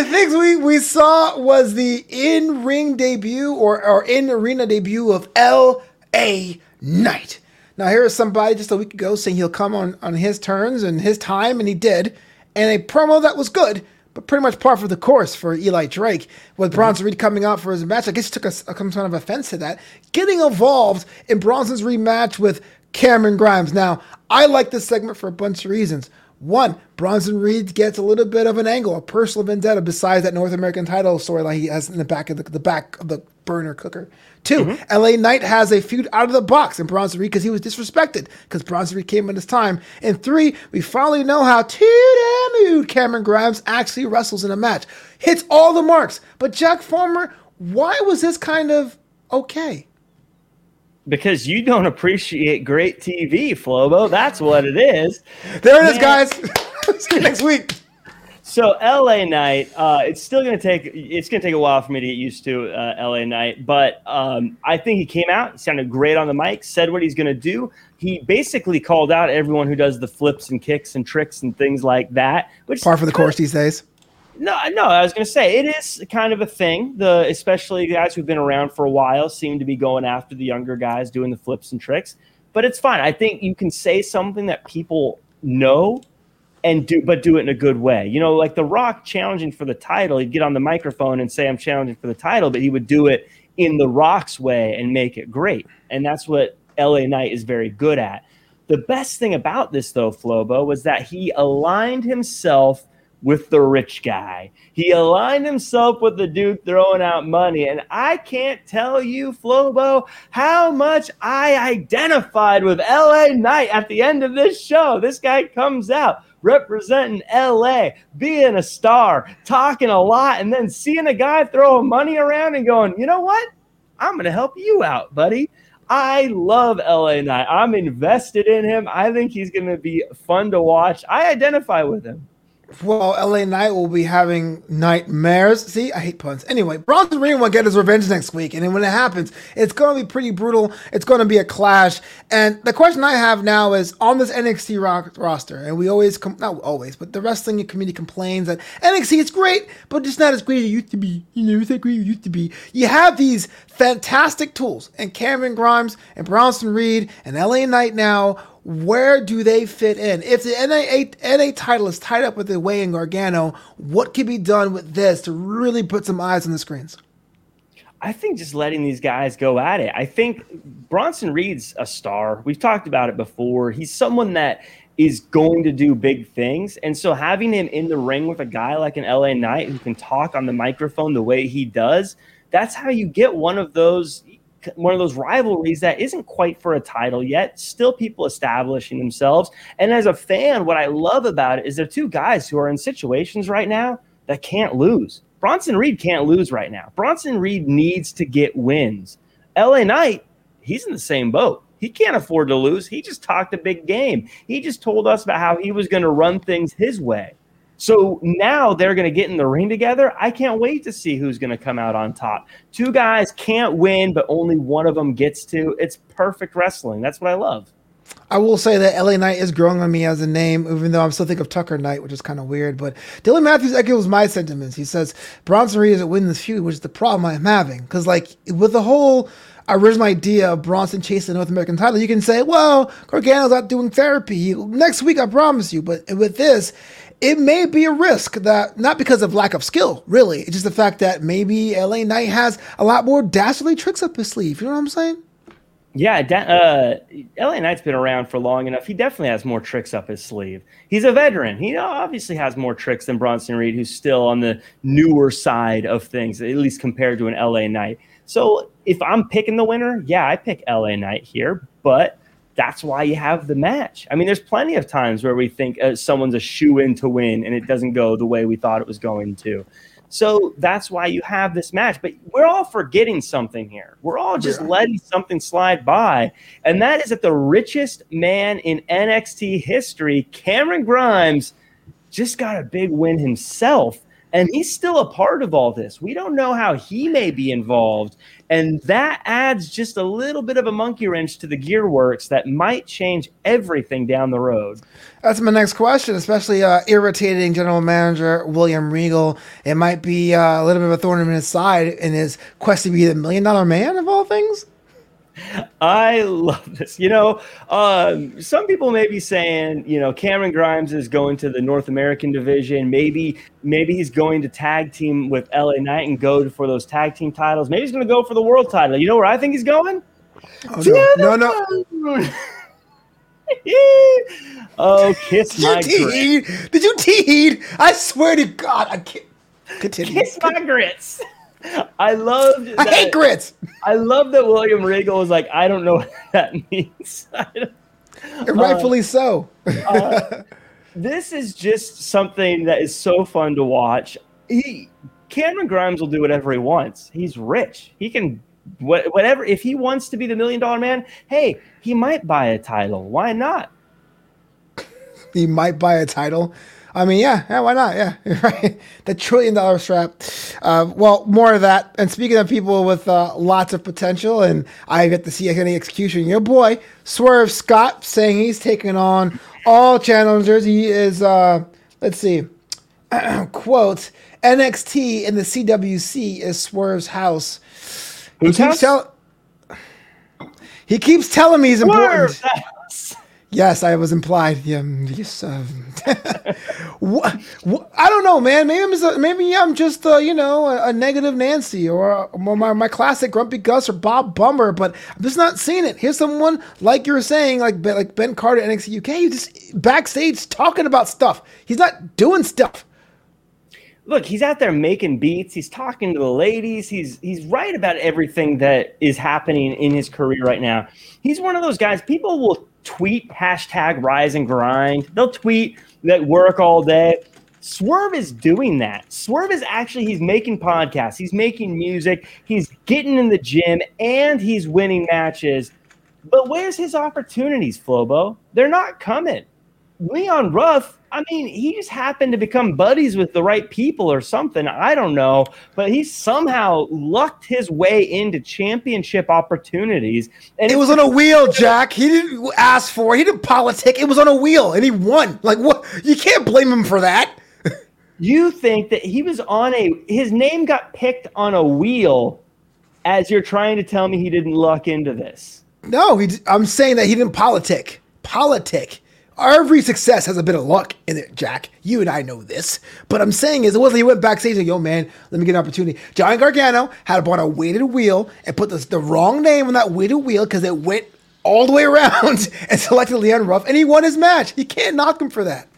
things we, we saw was the in ring debut or, or in arena debut of L.A. Knight. Now, here is somebody just a week ago saying he'll come on, on his turns and his time, and he did. And a promo that was good but pretty much par for the course for Eli Drake. With mm-hmm. Bronson Reed coming out for his match, I guess he took a, some kind of offense to that. Getting involved in Bronson's rematch with Cameron Grimes. Now, I like this segment for a bunch of reasons. One, Bronson Reed gets a little bit of an angle, a personal vendetta, besides that North American title storyline he has in the back of the, the back of the burner cooker. 2 mm-hmm. LA Knight has a feud out of the box in Bronson Reed because he was disrespected because Bronson Reed came in his time. And three, we finally know how too damn Cameron Grimes actually wrestles in a match. Hits all the marks. But Jack Farmer, why was this kind of okay? Because you don't appreciate great TV, Flobo. That's what it is. There it is, guys. See you next week. So LA Knight, uh, it's still going to take it's to take a while for me to get used to uh, LA Knight, but um, I think he came out, he sounded great on the mic, said what he's going to do. He basically called out everyone who does the flips and kicks and tricks and things like that. Which par for the course these days. No, no, I was going to say it is kind of a thing. The especially guys who've been around for a while seem to be going after the younger guys doing the flips and tricks, but it's fine. I think you can say something that people know and do but do it in a good way. You know, like The Rock challenging for the title, he'd get on the microphone and say I'm challenging for the title, but he would do it in The Rock's way and make it great. And that's what LA Knight is very good at. The best thing about this though, Flobo, was that he aligned himself with the rich guy. He aligned himself with the dude throwing out money. And I can't tell you, Flobo, how much I identified with LA Knight at the end of this show. This guy comes out representing LA, being a star, talking a lot, and then seeing a guy throwing money around and going, you know what? I'm going to help you out, buddy. I love LA Knight. I'm invested in him. I think he's going to be fun to watch. I identify with him. Well, LA Knight will be having nightmares. See, I hate puns. Anyway, Bronson Reed will get his revenge next week, and then when it happens, it's going to be pretty brutal. It's going to be a clash. And the question I have now is on this NXT rock roster, and we always, com- not always, but the wrestling community complains that NXT is great, but it's not as great as it used to be. You know, it's not great as it used to be. You have these fantastic tools, and Cameron Grimes and Bronson Reed and LA Knight now where do they fit in? If the NA, NA title is tied up with the way in Gargano, what can be done with this to really put some eyes on the screens? I think just letting these guys go at it. I think Bronson Reed's a star. We've talked about it before. He's someone that is going to do big things. And so having him in the ring with a guy like an LA Knight who can talk on the microphone the way he does, that's how you get one of those one of those rivalries that isn't quite for a title yet. Still, people establishing themselves. And as a fan, what I love about it is they're two guys who are in situations right now that can't lose. Bronson Reed can't lose right now. Bronson Reed needs to get wins. LA Knight, he's in the same boat. He can't afford to lose. He just talked a big game. He just told us about how he was going to run things his way. So now they're going to get in the ring together. I can't wait to see who's going to come out on top. Two guys can't win, but only one of them gets to. It's perfect wrestling. That's what I love. I will say that LA Knight is growing on me as a name, even though I'm still thinking of Tucker Knight, which is kind of weird. But Dylan Matthews echoes my sentiments. He says Bronson Reed isn't winning this feud, which is the problem I'm having. Because, like, with the whole original idea of Bronson chasing the North American title, you can say, well, Gargano's out doing therapy. Next week, I promise you. But with this, it may be a risk that not because of lack of skill, really. It's just the fact that maybe LA Knight has a lot more dastardly tricks up his sleeve. You know what I'm saying? Yeah, uh, LA Knight's been around for long enough. He definitely has more tricks up his sleeve. He's a veteran. He obviously has more tricks than Bronson Reed, who's still on the newer side of things, at least compared to an LA Knight. So if I'm picking the winner, yeah, I pick LA Knight here, but that's why you have the match. I mean, there's plenty of times where we think uh, someone's a shoe in to win and it doesn't go the way we thought it was going to. So that's why you have this match. But we're all forgetting something here. We're all just letting something slide by. And that is that the richest man in NXT history, Cameron Grimes, just got a big win himself. And he's still a part of all this. We don't know how he may be involved. And that adds just a little bit of a monkey wrench to the gear works that might change everything down the road. That's my next question, especially uh, irritating general manager William Regal. It might be uh, a little bit of a thorn in his side in his quest to be the million dollar man of all things. I love this. You know, um, some people may be saying, you know, Cameron Grimes is going to the North American division. Maybe, maybe he's going to tag team with LA Knight and go for those tag team titles. Maybe he's going to go for the world title. You know where I think he's going? Oh, no, no, no. oh, kiss Did my grits. Did you teed? I swear to God, I can't. Continue. Kiss my grits. I love. I hate grits. I love that William Regal was like, I don't know what that means. rightfully uh, so. uh, this is just something that is so fun to watch. He, Cameron Grimes will do whatever he wants. He's rich. He can whatever. If he wants to be the million dollar man, hey, he might buy a title. Why not? he might buy a title. I mean, yeah, yeah, why not? Yeah, right. The trillion dollar strap. Uh, well, more of that. And speaking of people with uh, lots of potential, and I get to see any execution, your boy Swerve Scott saying he's taking on all challengers. He is, uh, let's see, quote, NXT in the CWC is Swerve's house. Whose he keeps house? Tell- he keeps telling me he's important. Yes, I was implied. Yeah, mm, yes. Uh, what, what, I don't know, man. Maybe I'm just, maybe I'm just uh, you know a, a, negative Nancy or, my, my classic Grumpy Gus or Bob Bummer, but I'm just not seeing it. Here's someone like you're saying, like like Ben Carter NXT UK, he's just backstage talking about stuff. He's not doing stuff. Look, he's out there making beats. He's talking to the ladies. He's he's right about everything that is happening in his career right now. He's one of those guys. People will tweet hashtag rise and grind. They'll tweet that work all day. Swerve is doing that. Swerve is actually he's making podcasts, he's making music, he's getting in the gym, and he's winning matches. But where's his opportunities, Flobo? They're not coming. Leon Ruff, I mean, he just happened to become buddies with the right people or something. I don't know, but he somehow lucked his way into championship opportunities. And it was on a wheel, Jack. He didn't ask for it. He didn't politic. It was on a wheel, and he won. Like what? You can't blame him for that. you think that he was on a his name got picked on a wheel as you're trying to tell me he didn't luck into this? No, he, I'm saying that he didn't politic. Politic. Every success has a bit of luck in it, Jack. You and I know this. But I'm saying is, it wasn't he went backstage and, yo, man, let me get an opportunity. Johnny Gargano had bought a weighted wheel and put the, the wrong name on that weighted wheel because it went all the way around and selected Leon Ruff, and he won his match. You can't knock him for that.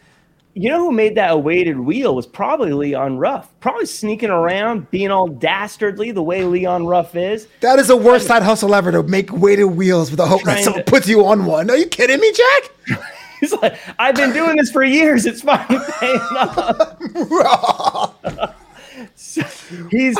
You know who made that a weighted wheel was probably Leon Ruff. Probably sneaking around, being all dastardly the way Leon Ruff is. That is the worst side hustle ever to make weighted wheels with the hope that someone to, puts you on one. Are you kidding me, Jack? He's like, I've been doing this for years. It's finally paying off. so he's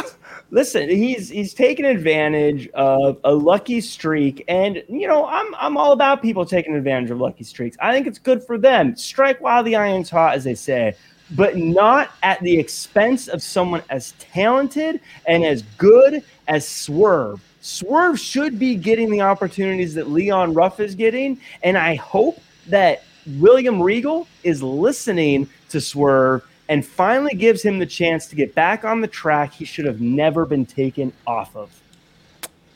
listen. He's he's taking advantage of a lucky streak, and you know I'm I'm all about people taking advantage of lucky streaks. I think it's good for them. Strike while the iron's hot, as they say but not at the expense of someone as talented and as good as Swerve. Swerve should be getting the opportunities that Leon Ruff is getting, and I hope that William Regal is listening to Swerve and finally gives him the chance to get back on the track he should have never been taken off of.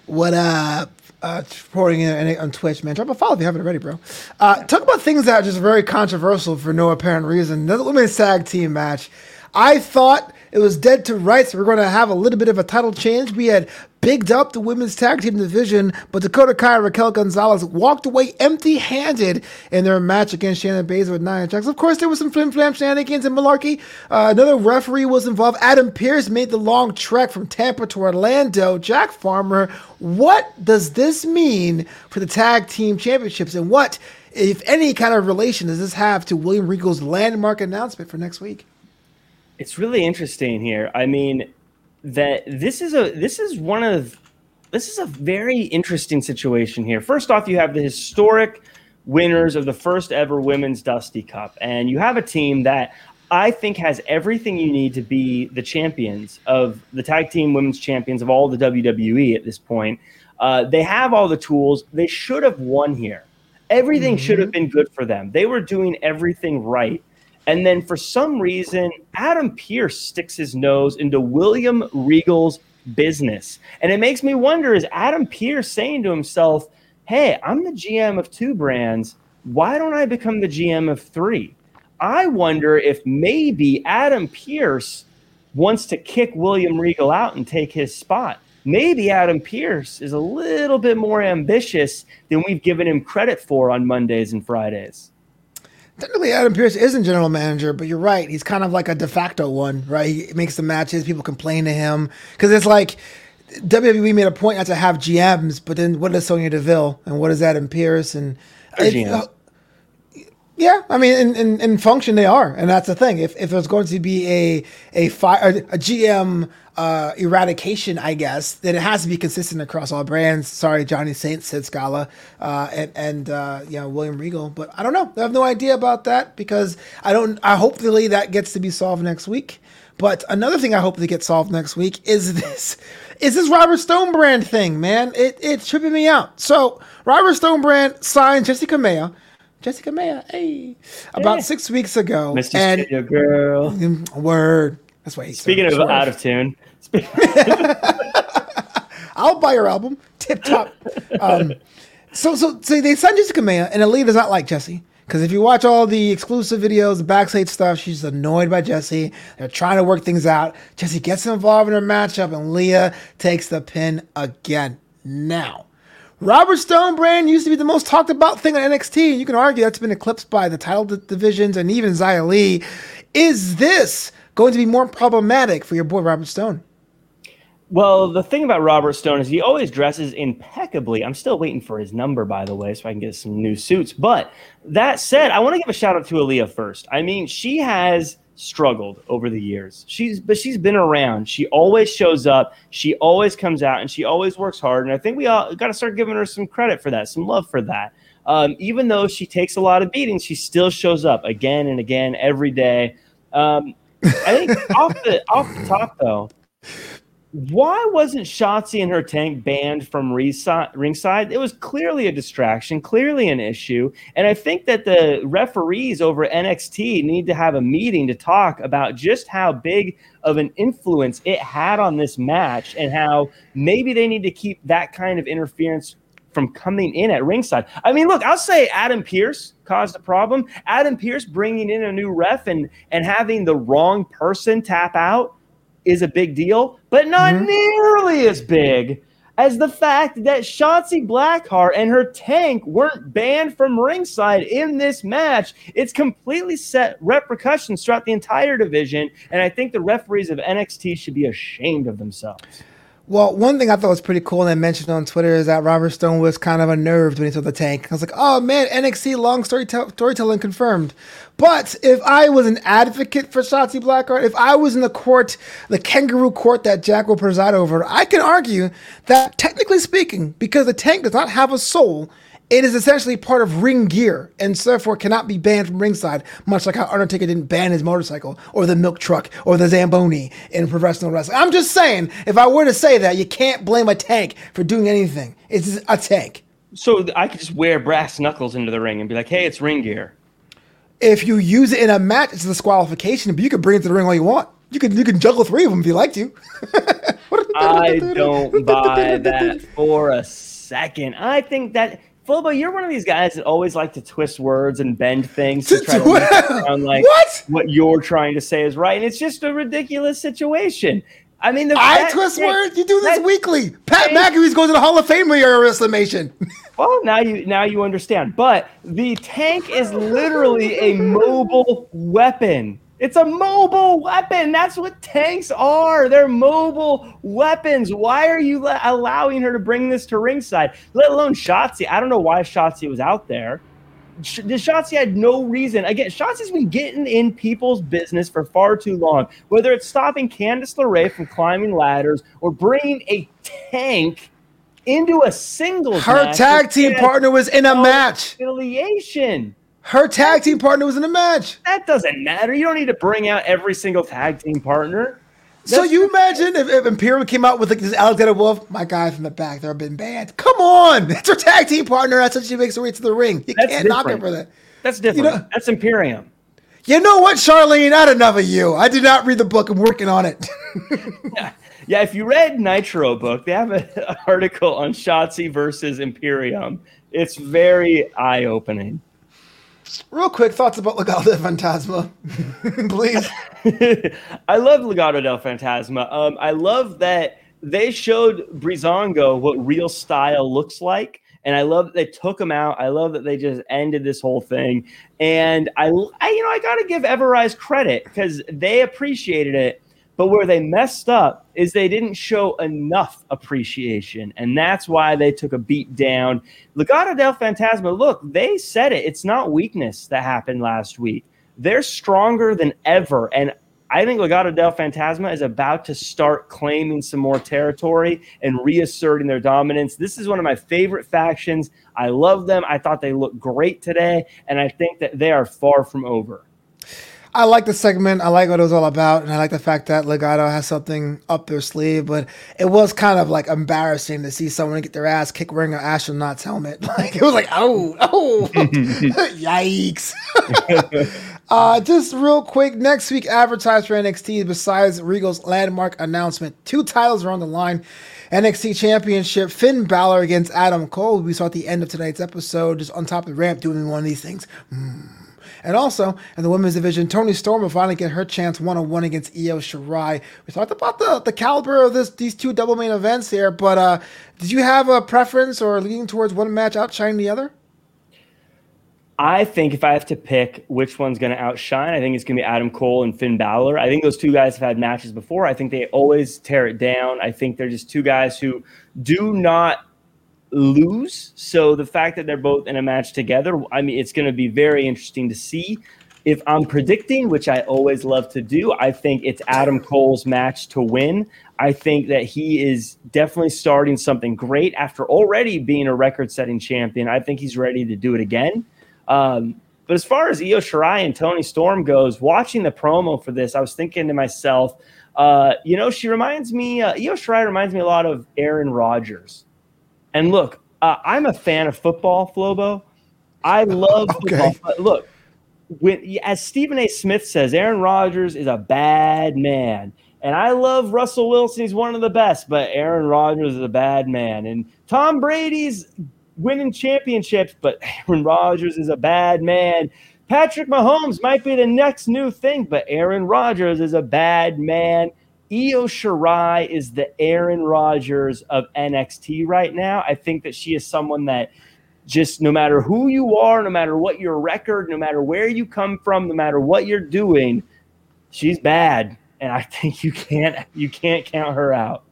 What up? Uh, reporting on Twitch, man. Drop a follow if you haven't already, bro. Uh, talk about things that are just very controversial for no apparent reason. The women's tag team match. I thought it was dead to rights. We're going to have a little bit of a title change. We had bigged up the women's tag team division, but Dakota Kai and Raquel Gonzalez walked away empty handed in their match against Shayna Baszler with Nia Jax. Of course, there was some flim flam shenanigans and malarkey. Uh, another referee was involved. Adam Pearce made the long trek from Tampa to Orlando. Jack Farmer, what does this mean for the tag team championships and what, if any kind of relation, does this have to William Regal's landmark announcement for next week? It's really interesting here. I mean, that this is a this is one of this is a very interesting situation here. First off, you have the historic winners of the first ever women's Dusty Cup, and you have a team that I think has everything you need to be the champions of the tag team women's champions of all the WWE at this point. Uh, they have all the tools. They should have won here. Everything mm-hmm. should have been good for them. They were doing everything right. And then for some reason, Adam Pearce sticks his nose into William Regal's business. And it makes me wonder is Adam Pearce saying to himself, hey, I'm the GM of two brands. Why don't I become the GM of three? I wonder if maybe Adam Pearce wants to kick William Regal out and take his spot. Maybe Adam Pearce is a little bit more ambitious than we've given him credit for on Mondays and Fridays technically Adam Pearce isn't general manager, but you're right. He's kind of like a de facto one, right? He makes the matches. People complain to him because it's like WWE made a point not to have GMs, but then what is Sonya Deville and what is Adam Pearce and uh, yeah, I mean, in, in, in, function they are, and that's the thing. If, if there's going to be a a, fi- a, GM uh, eradication, I guess, then it has to be consistent across all brands. Sorry, Johnny Saint Sid Scala uh, and and uh, William Regal, but I don't know. I have no idea about that because I don't. I hopefully that gets to be solved next week. But another thing I hope to get solved next week is this is this Robert Stone brand thing, man. It it's tripping me out. So Robert Stone brand signed Jessi Kamea Jessi Kamea, hey, about six weeks ago. Mr. And Studio Girl. Word. That's why he's Speaking of out of tune. I'll buy your album. Tip top. Um, so, so, so they signed Jessi Kamea, and Aliyah does not like Jessi. Because if you watch all the exclusive videos, the backstage stuff, she's annoyed by Jessi. They're trying to work things out. Jessi gets involved in her matchup, and Leah takes the pin again. Now, Robert Stone brand used to be the most talked about thing on NXT. You can argue that's been eclipsed by the title divisions and even Xia Li. Is this going to be more problematic for your boy Robert Stone? Well, the thing about Robert Stone is he always dresses impeccably. I'm still waiting for his number, by the way, so I can get some new suits. But that said, I want to give a shout out to Aliyah first. I mean, she has struggled over the years. She's but she's been around. She always shows up. She always comes out and she always works hard. And I think we all got to start giving her some credit for that, some love for that. Um, even though she takes a lot of beatings, she still shows up again and again every day. Um, I think off the off the top though, why wasn't Shotzi and her tank banned from ringside? It was clearly a distraction, clearly an issue. And I think that the referees over NXT need to have a meeting to talk about just how big of an influence it had on this match and how maybe they need to keep that kind of interference from coming in at ringside. I mean, look, I'll say Adam Pearce caused a problem. Adam Pearce bringing in a new ref and, and having the wrong person tap out is a big deal, but not mm-hmm. nearly as big as the fact that Shotzi Blackheart and her tank weren't banned from ringside in this match. It's completely set repercussions throughout the entire division, and I think the referees of NXT should be ashamed of themselves. Well, one thing I thought was pretty cool and I mentioned on Twitter is that Robert Stone was kind of unnerved when he saw the tank. I was like, oh man, NXT long story storytelling confirmed. But if I was an advocate for Shotzi Blackheart, if I was in the court, the kangaroo court that Jack will preside over, I can argue that technically speaking, because the tank does not have a soul, it is essentially part of ring gear and therefore cannot be banned from ringside, much like how Undertaker didn't ban his motorcycle or the milk truck or the Zamboni in professional wrestling. I'm just saying, if I were to say that, you can't blame a tank for doing anything. It's a tank. So I could just wear brass knuckles into the ring and be like, hey, it's ring gear. If you use it in a match, it's a disqualification, but you can bring it to the ring all you want. You can you can juggle three of them if you like to. I don't buy that for a second. I think that Flobo, you're one of these guys that always like to twist words and bend things to try to make it sound like what? what you're trying to say is right, and it's just a ridiculous situation. I mean, the, I twist words. You do this that, weekly. Pat McAfee's going to the Hall of Fame with your exclamation. well, now you now you understand. But the tank is literally a mobile weapon. It's a mobile weapon. That's what tanks are. They're mobile weapons. Why are you la- allowing her to bring this to ringside? Let alone Shotzi. I don't know why Shotzi was out there. Sh- Shotzi had no reason. Again, Shotzi's been getting in people's business for far too long. Whether it's stopping Candice LeRae from climbing ladders or bringing a tank into a singles her tag team partner was in a match affiliation. Her tag team partner was in the match. That doesn't matter. You don't need to bring out every single tag team partner. That's so you imagine if, if, Imperium came out with like this Alexander Wolf, my guy from the back, they've been banned. Come on, it's her tag team partner. That's how she makes her way to the ring. You That's can't different. knock her for that. That's different. You know, That's Imperium. You know what, Charlene? Had enough of you. I did not read the book. I'm working on it. yeah. yeah, if you read Nitro book, they have an article on Shotzi versus Imperium. It's very eye opening. Real quick thoughts about Legado del Fantasma, please. I love Legado del Fantasma. Um, I love that they showed Breezango what real style looks like. And I love that they took him out. I love that they just ended this whole thing. And I, I you know, I got to give Ever-Rise credit because they appreciated it but where they messed up is they didn't show enough appreciation. And that's why they took a beat down. Legado del Fantasma, look, they said it. It's not weakness that happened last week. They're stronger than ever. And I think Legado del Fantasma is about to start claiming some more territory and reasserting their dominance. This is one of my favorite factions. I love them. I thought they looked great today. And I think that they are far from over. I like the segment. I like what it was all about, and I like the fact that Legado has something up their sleeve. But it was kind of like embarrassing to see someone get their ass kicked wearing an astronaut's helmet. Like it was like, oh, oh, yikes! uh, just real quick, next week advertised for NXT. Besides Regal's landmark announcement, two titles are on the line. NXT Championship, Finn Balor against Adam Cole. We saw at the end of tonight's episode, just on top of the ramp, doing one of these things. Mm. And also in the women's division, Toni Storm will finally get her chance one on one against Io Shirai. We talked about the, the caliber of this these two double main events here, but uh, did you have a preference or leaning towards one match outshining the other? I think if I have to pick which one's going to outshine, I think it's going to be Adam Cole and Finn Balor. I think those two guys have had matches before. I think they always tear it down. I think they're just two guys who do not lose. So the fact that they're both in a match together, I mean, it's going to be very interesting to see. if I'm predicting, which I always love to do, I think it's Adam Cole's match to win. I think that he is definitely starting something great after already being a record setting champion. I think he's ready to do it again. Um, but as far as Io Shirai and Toni Storm goes, watching the promo for this, I was thinking to myself, uh, you know, she reminds me, uh, Io Shirai reminds me a lot of Aaron Rodgers. And look, uh, I'm a fan of football, Flobo. I love okay. football. But look, when, as Stephen A. Smith says, Aaron Rodgers is a bad man. And I love Russell Wilson. He's one of the best, but Aaron Rodgers is a bad man. And Tom Brady's winning championships, but Aaron Rodgers is a bad man. Patrick Mahomes might be the next new thing, but Aaron Rodgers is a bad man. Io Shirai is the Aaron Rodgers of NXT right now. I think that she is someone that just no matter who you are, no matter what your record, no matter where you come from, no matter what you're doing, she's bad. And I think you can't you can't count her out.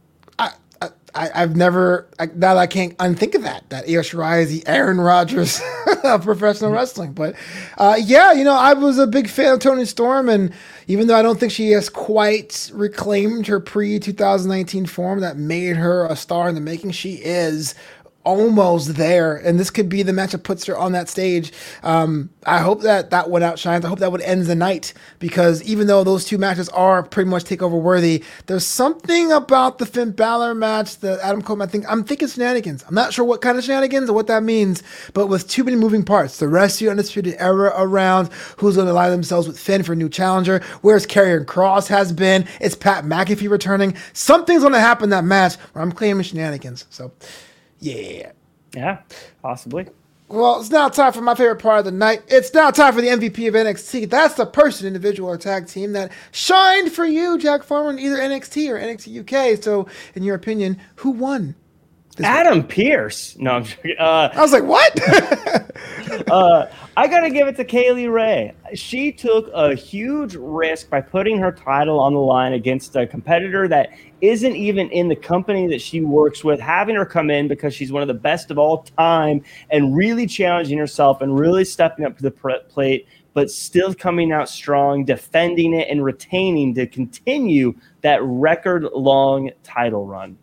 I, have never I, now I can't unthink of that. That Io Shirai is the Aaron Rodgers of professional wrestling. But uh, yeah, you know, I was a big fan of Toni Storm, and even though I don't think she has quite reclaimed her pre 2019 form that made her a star in the making, she is almost there, and this could be the match that puts her on that stage. Um, I hope that that one outshines. I hope that would end the night because even though those two matches are pretty much takeover worthy, there's something about the Finn Balor match, the Adam Cole. I think I'm thinking shenanigans. I'm not sure what kind of shenanigans or what that means, but with too many moving parts, the rest of the undisputed era around, who's going to align themselves with Finn for a new challenger? Where's Karrion Kross has been? It's Pat McAfee returning. Something's going to happen that match where I'm claiming shenanigans. So. Yeah. Yeah, possibly. Well, it's now time for my favorite part of the night. It's now time for the MVP of NXT. That's the person, individual, or tag team that shined for you, Jack Farmer, in either NXT or NXT UK. So, in your opinion, who won? Adam week? Pearce. No, I'm uh, I was like, what? uh, I got to give it to Kay Lee Ray. She took a huge risk by putting her title on the line against a competitor that isn't even in the company that she works with, having her come in because she's one of the best of all time and really challenging herself and really stepping up to the plate, but still coming out strong, defending it and retaining to continue that record long title run.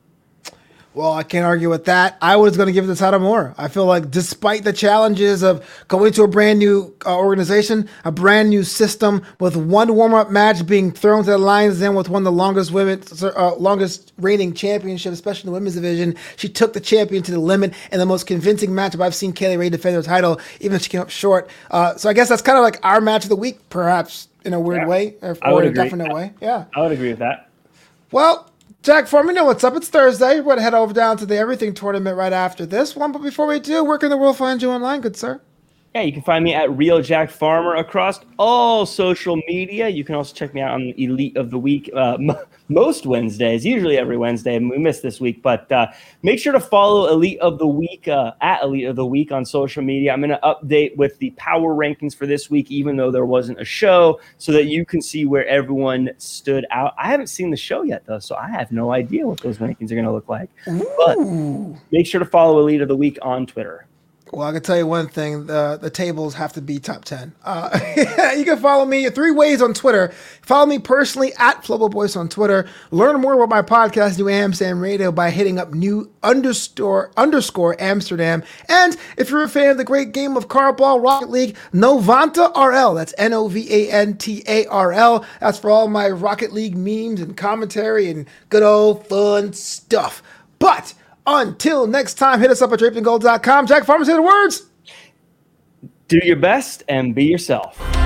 Well, I can't argue with that. I was going to give it to Tana Moore. I feel like, despite the challenges of going to a brand new uh, organization, a brand new system, with one warm up match being thrown to the Lions Den with one of the longest women, uh, longest reigning championship, especially in the women's division, she took the champion to the limit in the most convincing matchup I've seen Kay Lee Ray defend her title, even if she came up short. Uh, so I guess that's kind of like our match of the week, perhaps in a weird yeah, way, or, or in a definite way. Yeah, I would agree with that. Well, Jack, for me know what's up. It's Thursday. We're going to head over down to the Everything tournament right after this one. But before we do, where can the world find you online, good sir? Yeah, you can find me at Real Jack Farmer across all social media. You can also check me out on Elite of the Week uh, m- most Wednesdays, usually every Wednesday. And we missed this week, but uh, make sure to follow Elite of the Week uh, at Elite of the Week on social media. I'm going to update with the power rankings for this week, even though there wasn't a show, so that you can see where everyone stood out. I haven't seen the show yet, though, so I have no idea what those rankings are going to look like. Ooh. But make sure to follow Elite of the Week on Twitter. Well, I can tell you one thing: the the tables have to be top ten. Uh, you can follow me three ways on Twitter. Follow me personally at Flobo Boys on Twitter. Learn more about my podcast, New Amsterdam Radio, by hitting up new underscore underscore Amsterdam. And if you're a fan of the great game of Cardball Rocket League, Novanta RL. That's N O V A N T A R L. That's for all my Rocket League memes and commentary and good old fun stuff. But until next time, hit us up at drapedingold.com. Jack Farmer, say the words. Do your best and be yourself.